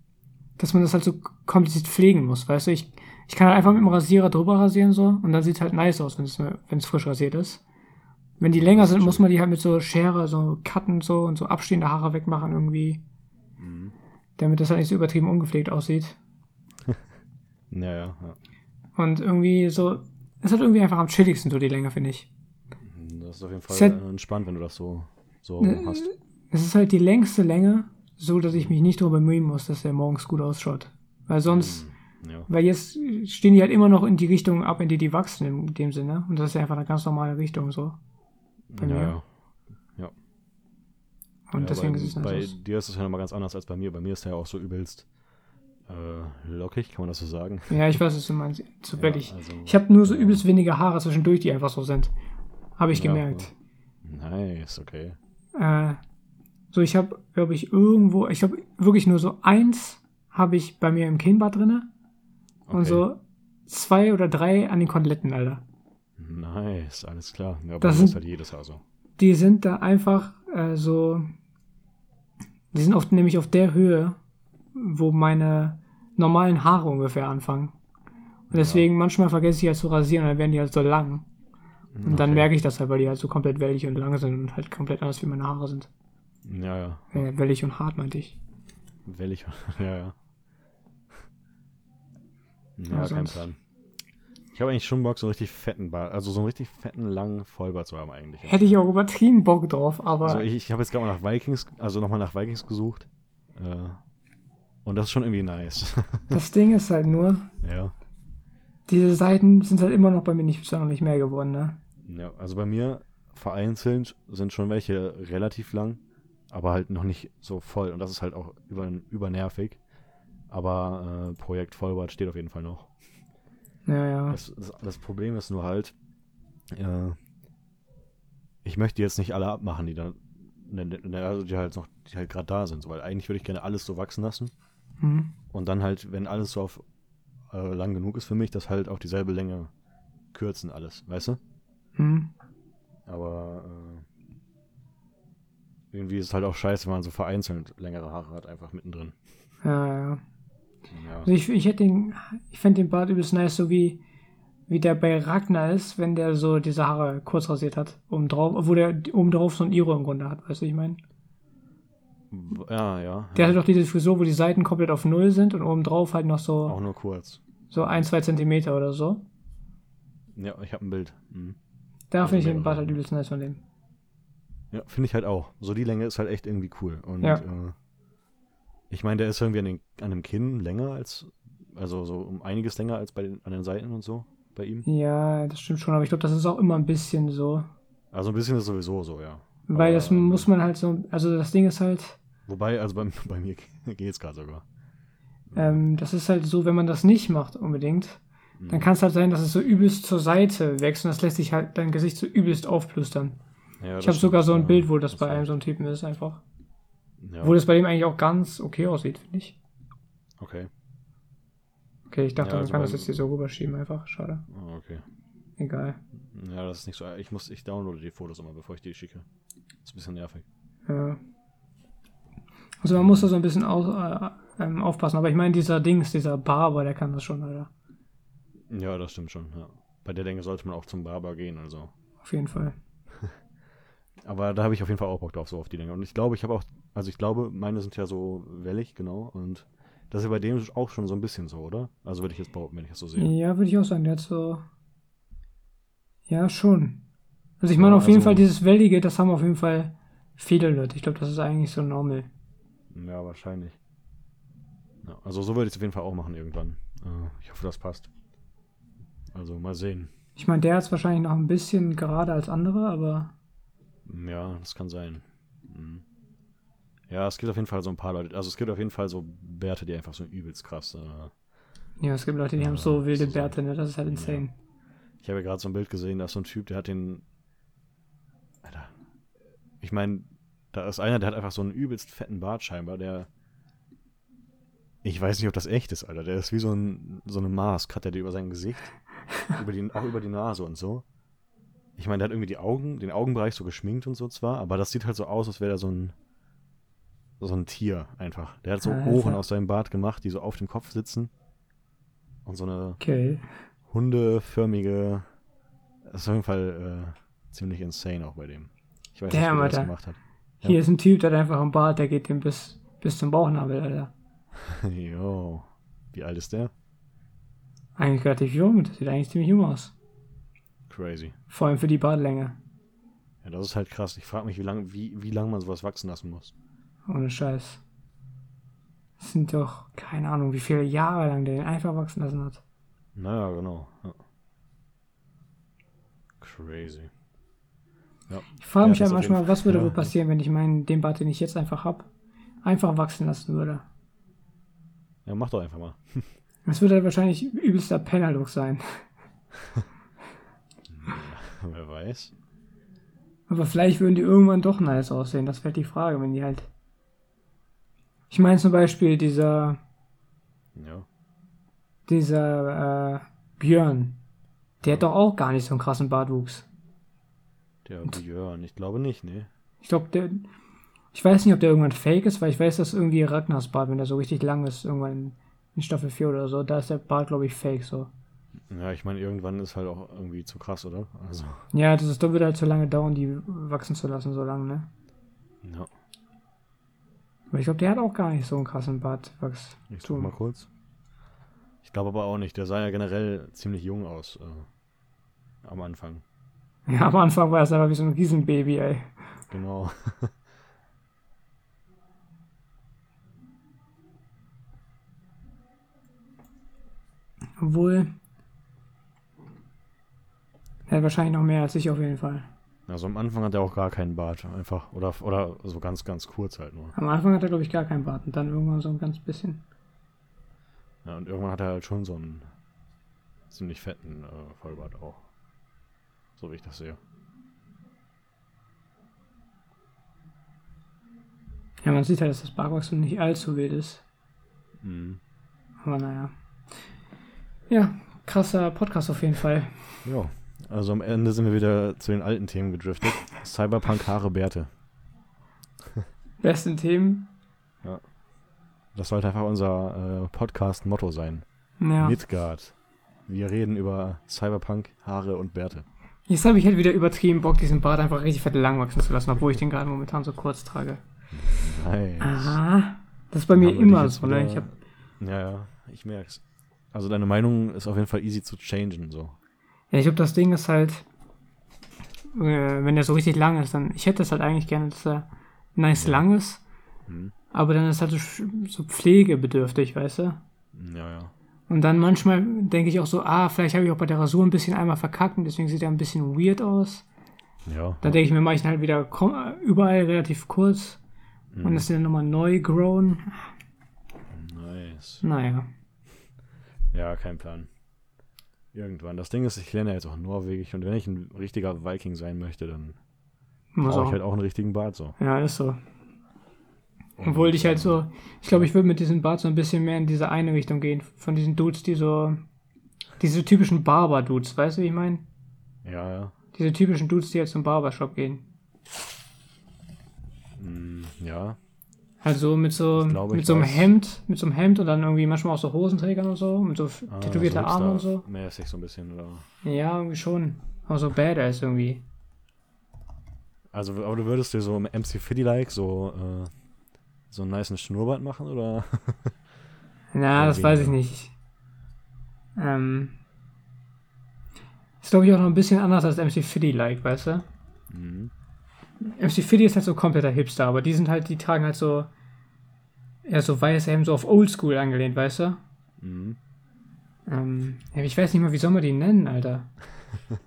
dass man das halt so kompliziert pflegen muss, weißt du? Ich, ich kann halt einfach mit dem Rasierer drüber rasieren so und dann sieht es halt nice aus, wenn es frisch rasiert ist. Wenn die länger sind, muss man die halt mit so Schere so cutten so und so abstehende Haare wegmachen irgendwie, Mhm. damit das halt nicht so übertrieben ungepflegt aussieht. Ja, ja, ja. Und irgendwie so, es hat irgendwie einfach am chilligsten so die Länge, finde ich. Das ist auf jeden Fall äh, entspannt, wenn du das so, so Ne- hast. Es ist halt die längste Länge, so dass ich mich nicht darüber bemühen muss, dass der morgens gut ausschaut. Weil sonst, Hm, Ja. Weil jetzt stehen die halt immer noch in die Richtung ab, in die die wachsen, in dem Sinne. Und das ist ja einfach eine ganz normale Richtung so. Bei ja, mir. ja. Und ja, deswegen bei, ist es Bei aus. dir ist es ja nochmal ganz anders als bei mir. Bei mir ist der ja auch so übelst äh, lockig, kann man das so sagen? Ja, ich weiß, was du meinst. Zu Ja, wellig. also- Ich habe nur so übelst wenige Haare zwischendurch, die einfach so sind. Habe ich gemerkt. Nice, okay. Äh, so, ich habe, glaube ich, irgendwo, ich habe wirklich nur so eins habe ich bei mir im Kinnbad drinne. okay. Und so zwei oder drei an den Koteletten, Alter. Nice, alles klar. Ja, aber Das ist halt jedes Jahr so. die sind da einfach äh, so. Die sind oft nämlich auf der Höhe, wo meine normalen Haare ungefähr anfangen. Und deswegen manchmal vergesse ich halt zu rasieren, dann werden die halt so lang. Und dann Okay. merke ich das halt, weil die halt so komplett wellig und lang sind und halt komplett anders wie meine Haare sind. Ja, ja. Äh, wellig und hart meinte ich. Wellig. Ja, ja. Ja, Ja, kein Plan. Ich habe eigentlich schon Bock, so einen richtig fetten Bart, also so einen richtig fetten, langen Vollbart zu haben eigentlich. Hätte ich auch übertrieben Bock drauf, aber Also ich, ich habe jetzt gerade mal nach Vikings, also nochmal nach Vikings gesucht. Äh, und das ist schon irgendwie nice. das Ding ist halt nur, ja. diese Seiten sind halt immer noch bei mir nicht sonderlich mehr geworden, ne? ja. Also bei mir vereinzelt sind schon welche relativ lang, aber halt noch nicht so voll. Und das ist halt auch über, übernervig. Aber äh, Projekt Vollbart steht auf jeden Fall noch. Ja, ja. Das, das, das Problem ist nur halt, äh, ich möchte jetzt nicht alle abmachen, die dann, ne, ne, also die halt noch, die halt gerade da sind, so, weil eigentlich würde ich gerne alles so wachsen lassen Hm. und dann halt, wenn alles so auf äh, lang genug ist für mich, das halt auf dieselbe Länge kürzen alles, weißt du? Hm. Aber äh, irgendwie ist es halt auch scheiße, wenn man so vereinzelt längere Haare hat, einfach mittendrin. Ja, ja. Ja, Also ich, ich hätte den, ich fände den Bart übelst nice, so wie, wie der bei Ragnar ist, wenn der so diese Haare kurz rasiert hat, oben drauf, obwohl der oben drauf so ein Iro im Grunde hat, weißt du, ich meine? Ja, ja. Der ja. hat doch diese Frisur, wo die Seiten komplett auf Null sind und oben drauf halt noch so, auch nur kurz. so ein, zwei Zentimeter oder so. Ja, ich habe ein Bild. Mhm. Da Also finde ich den. Bart halt übelst nice von dem. Ja, finde ich halt auch. So die Länge ist halt echt irgendwie cool. Und Ja. äh, ich meine, der ist irgendwie an, den, an dem Kinn länger als, also so um einiges länger als bei den, an den Seiten und so bei ihm. Ja, das stimmt schon, aber ich glaube, das ist auch immer ein bisschen so. Also ein bisschen ist sowieso so, ja. Weil Aber, das muss man halt so, also das Ding ist halt, Wobei, also bei, bei mir geht's gerade sogar. ähm, das ist halt so, wenn man das nicht macht unbedingt, dann Mhm. kann es halt sein, dass es so übelst zur Seite wächst und das lässt sich halt dein Gesicht so übelst aufplustern. Ja, Ich das habe sogar so ein Bild, wo das hast bei einem so einem Typen ist einfach. Ja, Wo das bei dem eigentlich auch ganz okay aussieht, finde ich. okay. Okay, ich dachte, Ja, man also kann das jetzt hier so rüberschieben einfach. Schade. Ah, okay. Egal. Ja, das ist nicht so. Ich muss, ich downloade die Fotos immer, bevor ich die schicke. Das ist ein bisschen nervig. Ja. Also man muss da so ein bisschen aus, äh, ähm, aufpassen. Aber ich meine, dieser Dings, dieser Barber, der kann das schon, Alter. Ja, das stimmt schon. Ja. Bei der Länge sollte man auch zum Barber gehen, also. Auf jeden Fall. Aber da habe ich auf jeden Fall auch Bock drauf, so auf die Länge. Und ich glaube, ich habe auch, also ich glaube, meine sind ja so wellig, genau. Und das ist ja bei dem auch schon so ein bisschen so, oder? Also würde ich jetzt behaupten, wenn ich das so sehe. Ja, würde ich auch sagen. Der hat so. Ja, schon. Also ich meine, Ja, auf jeden also- Fall dieses Wellige, das haben auf jeden Fall viele Leute. Ich glaube, das ist eigentlich so normal. Ja, wahrscheinlich. Ja, also so würde ich es auf jeden Fall auch machen irgendwann. Äh, ich hoffe, das passt. Also mal sehen. Ich meine, der ist wahrscheinlich noch ein bisschen gerade als andere, aber Ja, das kann sein. Mhm. Ja, es gibt auf jeden Fall so ein paar Leute. Also es gibt auf jeden Fall so Bärte, die einfach so übelst krass. Äh, ja, es gibt Leute, die Ja, haben so wilde so- Bärte, ne? Das ist halt insane. ich habe ja gerade so ein Bild gesehen, da ist so ein Typ, der hat den. Alter. Ich meine, da ist einer, der hat einfach so einen übelst fetten Bart scheinbar, der. Ich weiß nicht, ob das echt ist, Alter. Der ist wie so, ein, so eine Mask, hat er die über sein Gesicht. über die, auch über die Nase und so. Ich meine, der hat irgendwie die Augen, den Augenbereich so geschminkt und so zwar, aber das sieht halt so aus, als wäre er so ein. So ein Tier einfach. Der hat so Alter. Ohren aus seinem Bart gemacht, die so auf dem Kopf sitzen. Und so eine Okay. hundeförmige. Das ist auf jeden Fall äh, ziemlich insane auch bei dem. Ich weiß Damn, nicht, wie der das gemacht hat. Hier Ja. ist ein Typ, der hat einfach einen Bart, der geht dem bis, bis zum Bauchnabel, Alter. Jo. Wie alt ist der? Eigentlich relativ jung, das sieht eigentlich ziemlich jung aus. Crazy. Vor allem für die Bartlänge. Ja, das ist halt krass. Ich frage mich, wie lange wie, wie lang man sowas wachsen lassen muss. Ohne Scheiß. Das sind doch, keine Ahnung, wie viele Jahre lang der den einfach wachsen lassen hat. Naja, genau. Ja. Crazy. Ja. Ich frage Ja, mich das halt manchmal, was würde Ja. wohl passieren, wenn ich meinen, den Bart, den ich jetzt einfach hab, einfach wachsen lassen würde. ja, mach doch einfach mal. Das würde halt wahrscheinlich übelster Penner-Look sein. Wer weiß. Aber vielleicht würden die irgendwann doch nice aussehen. Das wäre die Frage, wenn die halt. Ich meine zum Beispiel dieser, Ja. dieser äh, Björn. Der hat doch auch gar nicht so einen krassen Bartwuchs. Der Björn. Ich glaube nicht, nee. Ich glaube, der. Ich weiß nicht, ob der irgendwann fake ist, weil ich weiß, dass irgendwie Ragnars Bart, wenn der so richtig lang ist, irgendwann in Staffel 4 oder so, da ist der Bart, glaube ich, fake so. Ja, ich meine, irgendwann ist halt auch irgendwie zu krass, oder? Also, Ja, das ist, da würde halt zu lange dauern, die wachsen zu lassen, so lange, ne? ja. Aber ich glaube, der hat auch gar nicht so einen krassen Bartwachs. Ich suche mal kurz. Ich glaube aber auch nicht. Der sah ja generell ziemlich jung aus. Äh, am Anfang. Ja, am Anfang war es aber wie so ein Riesenbaby, ey. Genau. Obwohl. Er hat wahrscheinlich noch mehr als ich auf jeden Fall. Also am Anfang hat er auch gar keinen Bart. Einfach. Oder, oder so ganz, ganz kurz halt nur. Am Anfang hat er, glaube ich, gar keinen Bart und dann irgendwann so ein ganz bisschen. Ja, und irgendwann hat er halt schon so einen ziemlich fetten äh, Vollbart auch. So wie ich das sehe. Ja, man sieht halt, dass das Bartwachstum nicht allzu wild ist. Mhm. Aber naja. Ja, krasser Podcast auf jeden Fall. Ja. Also am Ende sind wir wieder zu den alten Themen gedriftet. Cyberpunk, Haare, Bärte. Besten Themen. Das sollte einfach unser äh, Podcast-Motto sein. Ja. Midgard. Wir reden über Cyberpunk, Haare und Bärte. Jetzt habe ich halt wieder übertrieben Bock, diesen Bart einfach richtig fett lang wachsen zu lassen, obwohl ich den gerade momentan so kurz trage. Nice. Aha. Das ist bei mir Haben wir immer so, ne? Ich hab, Ja, ja, ich merk's. Also deine Meinung ist auf jeden Fall easy zu changen, so. Ja, ich glaube, das Ding ist halt, äh, wenn der so richtig lang ist, dann, ich hätte das halt eigentlich gerne, dass er nice Ja. lang ist, Mhm. aber dann ist halt so, pflegebedürftig, weißt du? Ja, ja. Und dann manchmal denke ich auch so, ah, vielleicht habe ich auch bei der Rasur ein bisschen einmal verkackt und deswegen sieht er ein bisschen weird aus. Ja. Dann denke ich mir, mache ich ihn halt wieder überall relativ kurz Mhm. und das ist dann nochmal neu grown. Nice. Naja. Ja, kein Plan. Irgendwann. Das Ding ist, ich lerne ja jetzt auch Norwegisch und wenn ich ein richtiger Viking sein möchte, dann Muss brauche auch. ich halt auch einen richtigen Bart so. Ja, ist so. Und, Obwohl ich halt so, ich glaube, ich würde mit diesem Bart so ein bisschen mehr in diese eine Richtung gehen. Von diesen Dudes, die so, diese typischen Barber-Dudes, weißt du, wie ich meine? Ja, ja. Diese typischen Dudes, die jetzt zum Barbershop gehen. Mm, ja. Also mit so, glaube, mit so einem weiß. Hemd, mit so einem Hemd und dann irgendwie manchmal auch so Hosenträgern und so, mit so Ah, tätowierte so Arme und so. Hipster-mäßig so ein bisschen, oder? Ja, irgendwie schon. Aber so badass irgendwie. Also, aber du würdest dir so im MC Fitty-like so, äh, so einen niceen Schnurrbart machen, oder? Na, das weiß ich nicht. Ähm. Ist glaube ich auch noch ein bisschen anders als MC Fiddy like, weißt du? Mhm. MC Fiddy ist halt so kompletter Hipster, aber die sind halt, die tragen halt so, ja, so weiße Hemden, so auf Oldschool angelehnt, weißt du? Mhm. Ähm, ja, ich weiß nicht mal, wie soll man die nennen, Alter?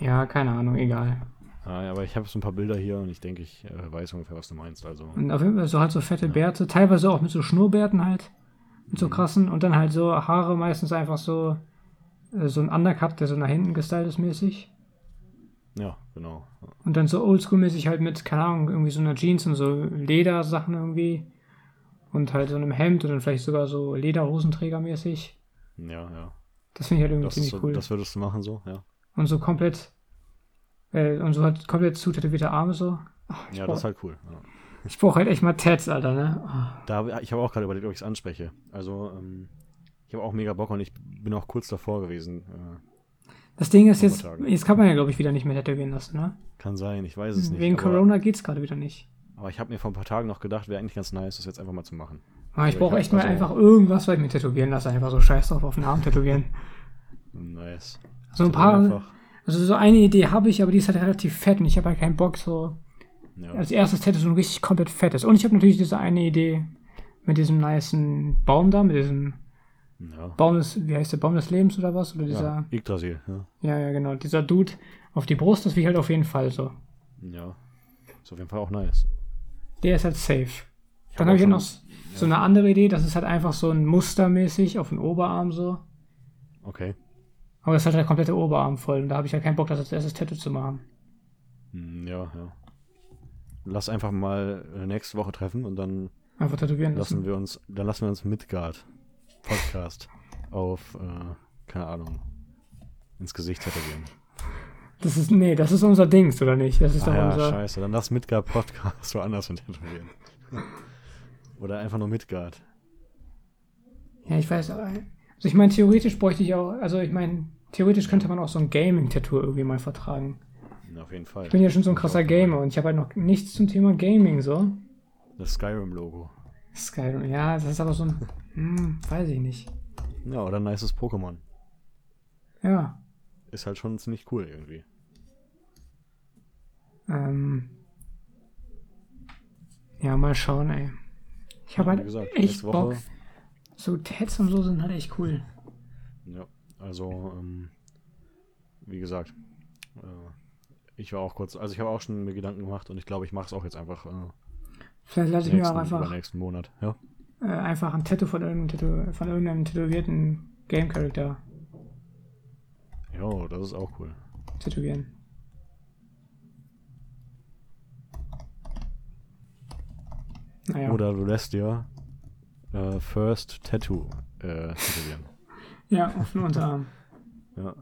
ja, keine Ahnung, egal. Ah, ja, aber ich habe so ein paar Bilder hier und ich denke, ich äh, weiß ungefähr, was du meinst. Also, Und auf jeden Fall so halt so fette Bärte, teilweise auch mit so Schnurrbärten halt, mit so krassen und dann halt so Haare meistens einfach so, so ein Undercut, der so nach hinten gestylt ist mäßig. ja, genau. Und dann so oldschool-mäßig halt mit, keine Ahnung, irgendwie so einer Jeans und so Ledersachen irgendwie. Und halt so einem Hemd und dann vielleicht sogar so Lederhosenträger-mäßig. Ja, ja. Das finde ich halt irgendwie Das, ziemlich so, cool. das würdest du machen, so, ja. Und so komplett, äh, und so halt komplett zu tätowierte Arme so. Ich Ja, brauch- das ist halt cool. Ja. ich brauche halt echt mal Tats, Alter, ne? Oh. Da, ich habe auch gerade überlegt, ob ich es anspreche. Also, ähm, ich habe auch mega Bock und ich bin auch kurz davor gewesen. Äh, Das Ding ist jetzt, jetzt kann man ja, glaube ich, wieder nicht mehr tätowieren lassen, ne? kann sein, ich weiß es nicht. Wegen Corona geht's gerade wieder nicht. Aber ich habe mir vor ein paar Tagen noch gedacht, wäre eigentlich ganz nice, das jetzt einfach mal zu machen. Aber ich Aber ich brauche hab- echt mal also- einfach irgendwas, was ich mir tätowieren lasse. Einfach so scheiß drauf auf den Arm tätowieren. Nice. So ein Dann paar, Einfach, also so eine Idee habe ich, aber die ist halt relativ fett und ich habe halt keinen Bock, so ja. als erstes Tattoo so ein richtig komplett fettes. Und ich habe natürlich diese eine Idee mit diesem nicen Baum da, mit diesem ja. Baum des, wie heißt der, Baum des Lebens oder was? Oder dieser, ja. Yggdrasil, ja. ja, ja, genau, dieser Dude auf die Brust, das will ich halt auf jeden Fall so. Ja. Ist auf jeden Fall auch nice. Der ist halt safe. Ich Dann hab habe ich noch so eine andere Idee, das ist halt einfach so ein Mustermäßig auf den Oberarm so. Okay. Aber das ist halt der komplette Oberarm voll und da habe ich halt keinen Bock, das als erstes Tattoo zu machen. Hm, Ja, ja. Lass einfach mal äh, nächste Woche treffen und dann Einfach tätowieren lassen. lassen wir uns, dann lassen wir uns Midgard Podcast auf, äh, keine Ahnung, ins Gesicht tätowieren. Das ist, nee, das ist unser Dings, oder nicht? Das ist Ah doch ja, unser. scheiße, dann lass Midgard Podcast woanders hin tätowieren. Oder einfach nur Midgard. Ja, ich weiß. aber- Also ich meine, theoretisch bräuchte ich auch, also ich meine, theoretisch könnte man auch so ein Gaming-Tattoo irgendwie mal vertragen. Auf jeden Fall. Ich bin ja schon so ein krasser Gamer und ich habe halt noch nichts zum Thema Gaming so. Das Skyrim-Logo. Skyrim, ja, das ist aber so ein. Hm, weiß ich nicht. Ja, oder ein nices Pokémon. Ja. Ist halt schon ziemlich cool irgendwie. Ähm. Ja, mal schauen, ey. Ich habe Ja, halt gesagt, echt nächste Bock. Woche- So Tats und so sind halt echt cool. Ja, also, ähm, wie gesagt, äh, ich war auch kurz, also ich habe auch schon mir Gedanken gemacht und ich glaube, ich mache es auch jetzt einfach äh, Vielleicht lasse ich mir auch nächsten, einfach, übernächsten Monat. Ja, äh, einfach ein Tattoo von irgendeinem, Tattoo, von irgendeinem tätowierten Game-Charakter jo, das ist auch cool. tätowieren. Naja. Oder du lässt dir äh, First Tattoo äh, tätowieren. Ja, auf den Unterarm. Ja,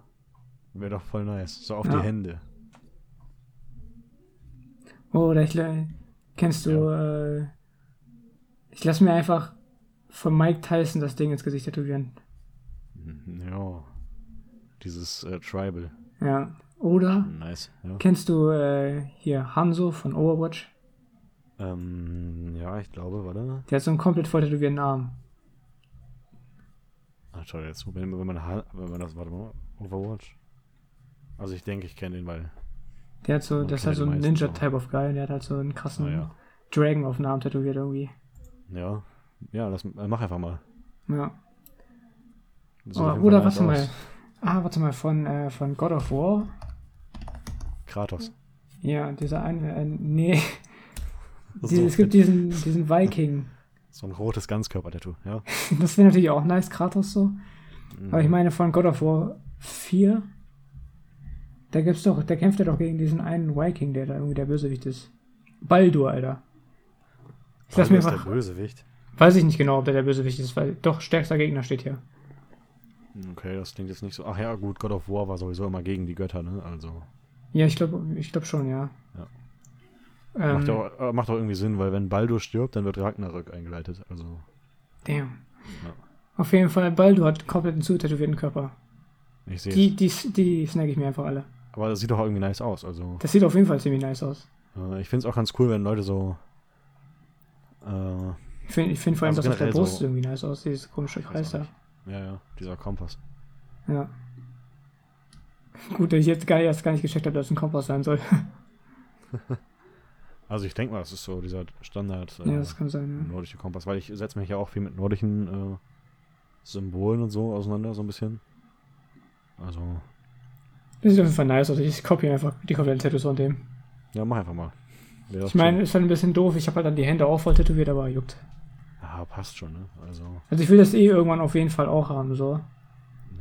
wäre doch voll nice. So auf Ja. die Hände. Oder ich kennst du, äh, ich lasse mir einfach von Mike Tyson das Ding ins Gesicht tätowieren. Ja, dieses äh, Tribal. Ja. Oder Nice. Ja. kennst du äh, hier Hanzo von Overwatch? Ähm, ja, ich glaube, warte. Der hat so einen komplett voll tätowierten Arm. Ach, schau jetzt, wenn, wenn, man, wenn man das, warte mal, Overwatch. Also ich denke, ich kenne den, weil, Der hat so, das ist halt so ein. Ninja-Type of Guy. Der hat halt so einen krassen naja, Dragon auf den Arm tätowiert irgendwie. ja, ja, das, äh, mach einfach mal. Ja. Auf Oder, warte mal. Ah, warte mal, von, äh, von God of War. Kratos. Ja, dieser eine, äh, nee. So es gibt diesen, diesen Viking. So ein rotes Ganzkörper-Tattoo, ja. Das wäre natürlich auch nice, Kratos so. Aber ich Mhm. meine von God of War 4, da gibt's doch, da kämpft er doch gegen diesen einen Viking, der da irgendwie der Bösewicht ist. Baldur, Alter. Ich lass mir ist einfach, der Bösewicht. weiß ich nicht genau, ob der der Bösewicht ist, weil doch stärkster Gegner steht hier. Okay, das klingt jetzt nicht so. Ach ja, gut, God of War war sowieso immer gegen die Götter, ne? Also. Ja, ich glaube, ich glaube schon, ja. Ja. Ähm, Macht, auch, äh, macht auch irgendwie Sinn, weil wenn Baldur stirbt, dann wird Ragnarök eingeleitet. Also. damn. Ja. Auf jeden Fall, Baldur hat komplett einen zutätowierten Körper. Ich sehe Die, die, die snack ich mir einfach alle. Aber das sieht doch auch irgendwie nice aus. Also. Das sieht auf jeden Fall ziemlich nice aus. Äh, ich finde es auch ganz cool, wenn Leute so. Äh, Ich finde ich find vor allem, Also dass auf der generell Brust so- irgendwie nice aussieht, dieses komische weiß Kreis auch da. nicht. ja, ja, dieser Kompass. Ja. Gut, dass ich jetzt gar, erst gar nicht gecheckt habe, dass es ein Kompass sein soll. Also ich denke mal, das ist so dieser Standard äh, ja, das kann sein, nordische Kompass, weil ich setze mich ja auch viel mit nordischen äh, Symbolen und so auseinander, so ein bisschen. Also, Das sieht auf jeden Fall nice aus. Ich kopiere einfach die kompletten Tattoos von dem. ja, mach einfach mal. Wäre Ich meine, ist halt ein bisschen doof. Ich habe halt dann die Hände auch voll tätowiert, aber juckt. Ja, passt schon, ne? Also, Also ich will das eh irgendwann auf jeden Fall auch haben, so.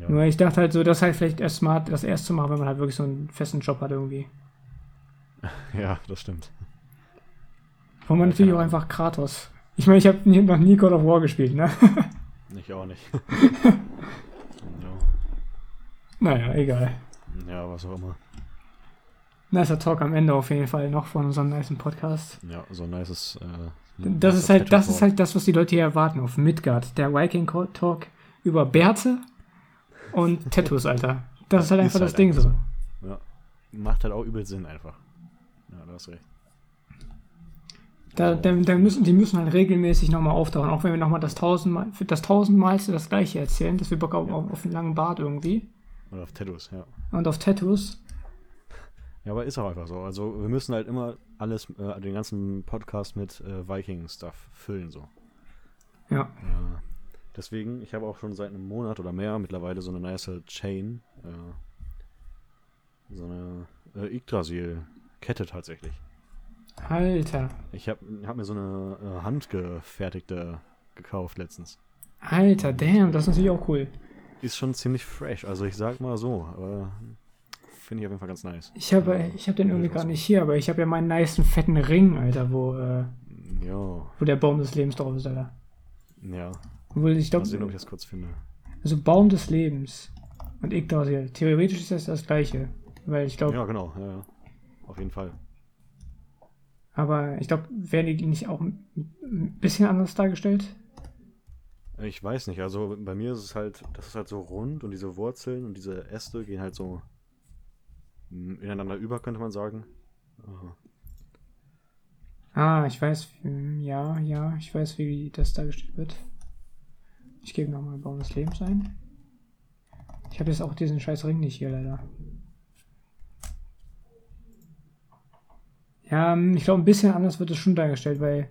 ja. Nur ich dachte halt so, das ist halt vielleicht erst smart, das erst zu machen, wenn man halt wirklich so einen festen Job hat irgendwie. ja, das stimmt. Wo man Ja, natürlich auch einfach Kratos. Ich meine, ich habe noch nie God of War gespielt, ne? Ich auch nicht. ja. naja, egal. Ja, was auch immer. Nicer Talk am Ende auf jeden Fall noch von unserem niceen Podcast. Ja, so ein nices. Äh, Das ist halt, das ist halt das, was die Leute hier erwarten auf Midgard. Der Viking Talk über Bärte und Tattoos, Alter. Das ist halt einfach das Ding so. Ja. Macht halt auch übel Sinn einfach. Ja, du hast recht. Da, So. da, da müssen, die müssen halt regelmäßig nochmal auftauchen, auch wenn wir nochmal das tausendmal, das tausendmalste das gleiche erzählen, dass wir Bock auf, auf, auf einen langen Bart irgendwie Oder auf Tattoos, ja. und auf Tattoos. Ja, aber ist auch einfach so. Also wir müssen halt immer alles, äh, den ganzen Podcast mit äh, Viking-Stuff füllen so. Ja. Äh, deswegen, ich habe auch schon seit einem Monat oder mehr mittlerweile so eine nice Chain. Äh, so eine äh, Yggdrasil-Kette tatsächlich. Alter. Ich habe hab mir so eine äh, handgefertigte gekauft letztens. Alter, damn, das ist natürlich auch cool. Ist schon ziemlich fresh, also ich sag mal so, aber finde ich auf jeden Fall ganz nice. Ich habe ich hab den irgendwie gar nicht hier, aber ich habe ja meinen niceen fetten Ring, Alter, wo, äh, wo der Baum des Lebens drauf ist, Alter. ja. Obwohl ich Mal sehen, ob glaube, ich das kurz finde. also Baum des Lebens und Yggdrasil, theoretisch ist das das gleiche. Weil ich glaube, Ja, genau, ja, ja. Auf jeden Fall. aber ich glaube, werden die nicht auch ein bisschen anders dargestellt? Ich weiß nicht, also bei mir ist es halt, das ist halt so rund und diese Wurzeln und diese Äste gehen halt so mm, ineinander über, könnte man sagen. Äh, Ah, ich weiß, hm, ja, ja, ich weiß, wie das dargestellt wird. Ich gebe nochmal Baum des Lebens ein. Ich habe jetzt auch diesen scheiß Ring nicht hier leider. Ja, hm, ich glaube, ein bisschen anders wird es schon dargestellt, weil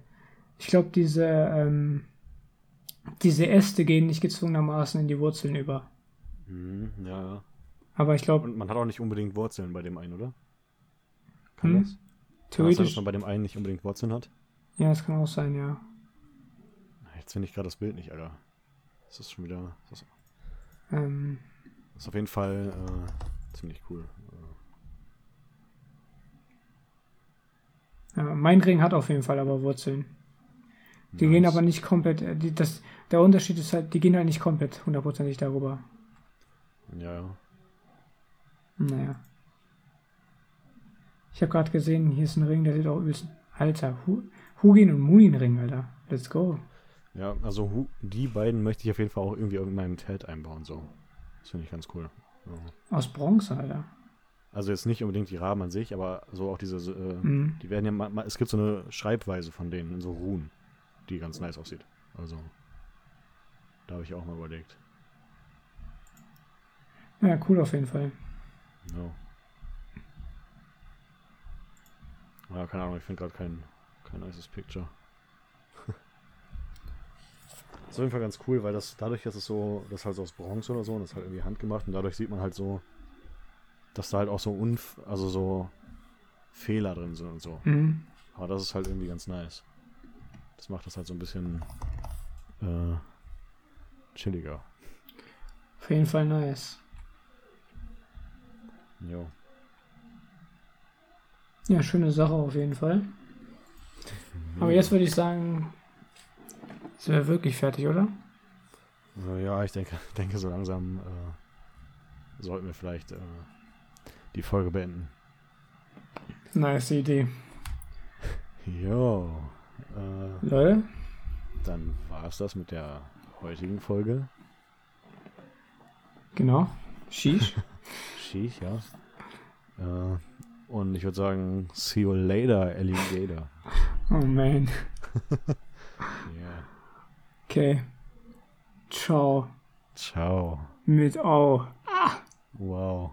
ich glaube, diese, ähm, diese Äste gehen nicht gezwungenermaßen in die Wurzeln über. Mhm, ja, ja. Aber ich glaube, Und man hat auch nicht unbedingt Wurzeln bei dem einen, oder? Kann Hm, das? Kann das sein, dass theoretisch. man bei dem einen nicht unbedingt Wurzeln hat? Ja, das kann auch sein, ja. Jetzt finde ich gerade das Bild nicht, Alter. Das ist schon wieder. Das ist, Ähm, das ist auf jeden Fall äh, ziemlich cool. Ja, mein Ring hat auf jeden Fall aber Wurzeln. Die nice. gehen aber nicht komplett, äh, die, das, der Unterschied ist halt, die gehen halt nicht komplett hundertprozentig darüber. Ja, ja. Naja. Ich habe gerade gesehen, hier ist ein Ring, der sieht auch übelst. Alter, Hu Hugin und Muin Ring, Alter. Let's go. Ja, also hu- die beiden möchte ich auf jeden Fall auch irgendwie in meinem Ted einbauen, so. Das finde ich ganz cool. Ja. Aus Bronze, Alter. Also jetzt nicht unbedingt die Raben an sich, aber so auch diese, äh, Mhm. die werden ja, es gibt so eine Schreibweise von denen, in so Runen, die ganz nice aussieht. Also, da habe ich auch mal überlegt. Ja, cool auf jeden Fall. Ja. Ja, keine Ahnung, ich finde gerade kein, kein nices Picture. ist auf jeden Fall ganz cool, weil das dadurch, dass es so, das halt so aus Bronze oder so und das halt irgendwie handgemacht und dadurch sieht man halt so, dass da halt auch so Unf also so Fehler drin sind und so. Mhm. Aber das ist halt irgendwie ganz nice. Das macht das halt so ein bisschen äh, chilliger. Auf jeden Fall nice. Jo. Ja, schöne Sache auf jeden Fall. Aber jetzt würde ich sagen, sind wir wirklich fertig, oder? Äh, Ja, ich denke, denke so langsam äh, sollten wir vielleicht äh, die Folge beenden. Nice Idee. Jo. Äh, Leute, dann war es das mit der heutigen Folge. genau. Sheesh. Sheesh, ja. Äh, und ich würde sagen, see you later, Alligator. Oh man. Yeah. Okay. Ciao. Ciao. Mit Au. Wow.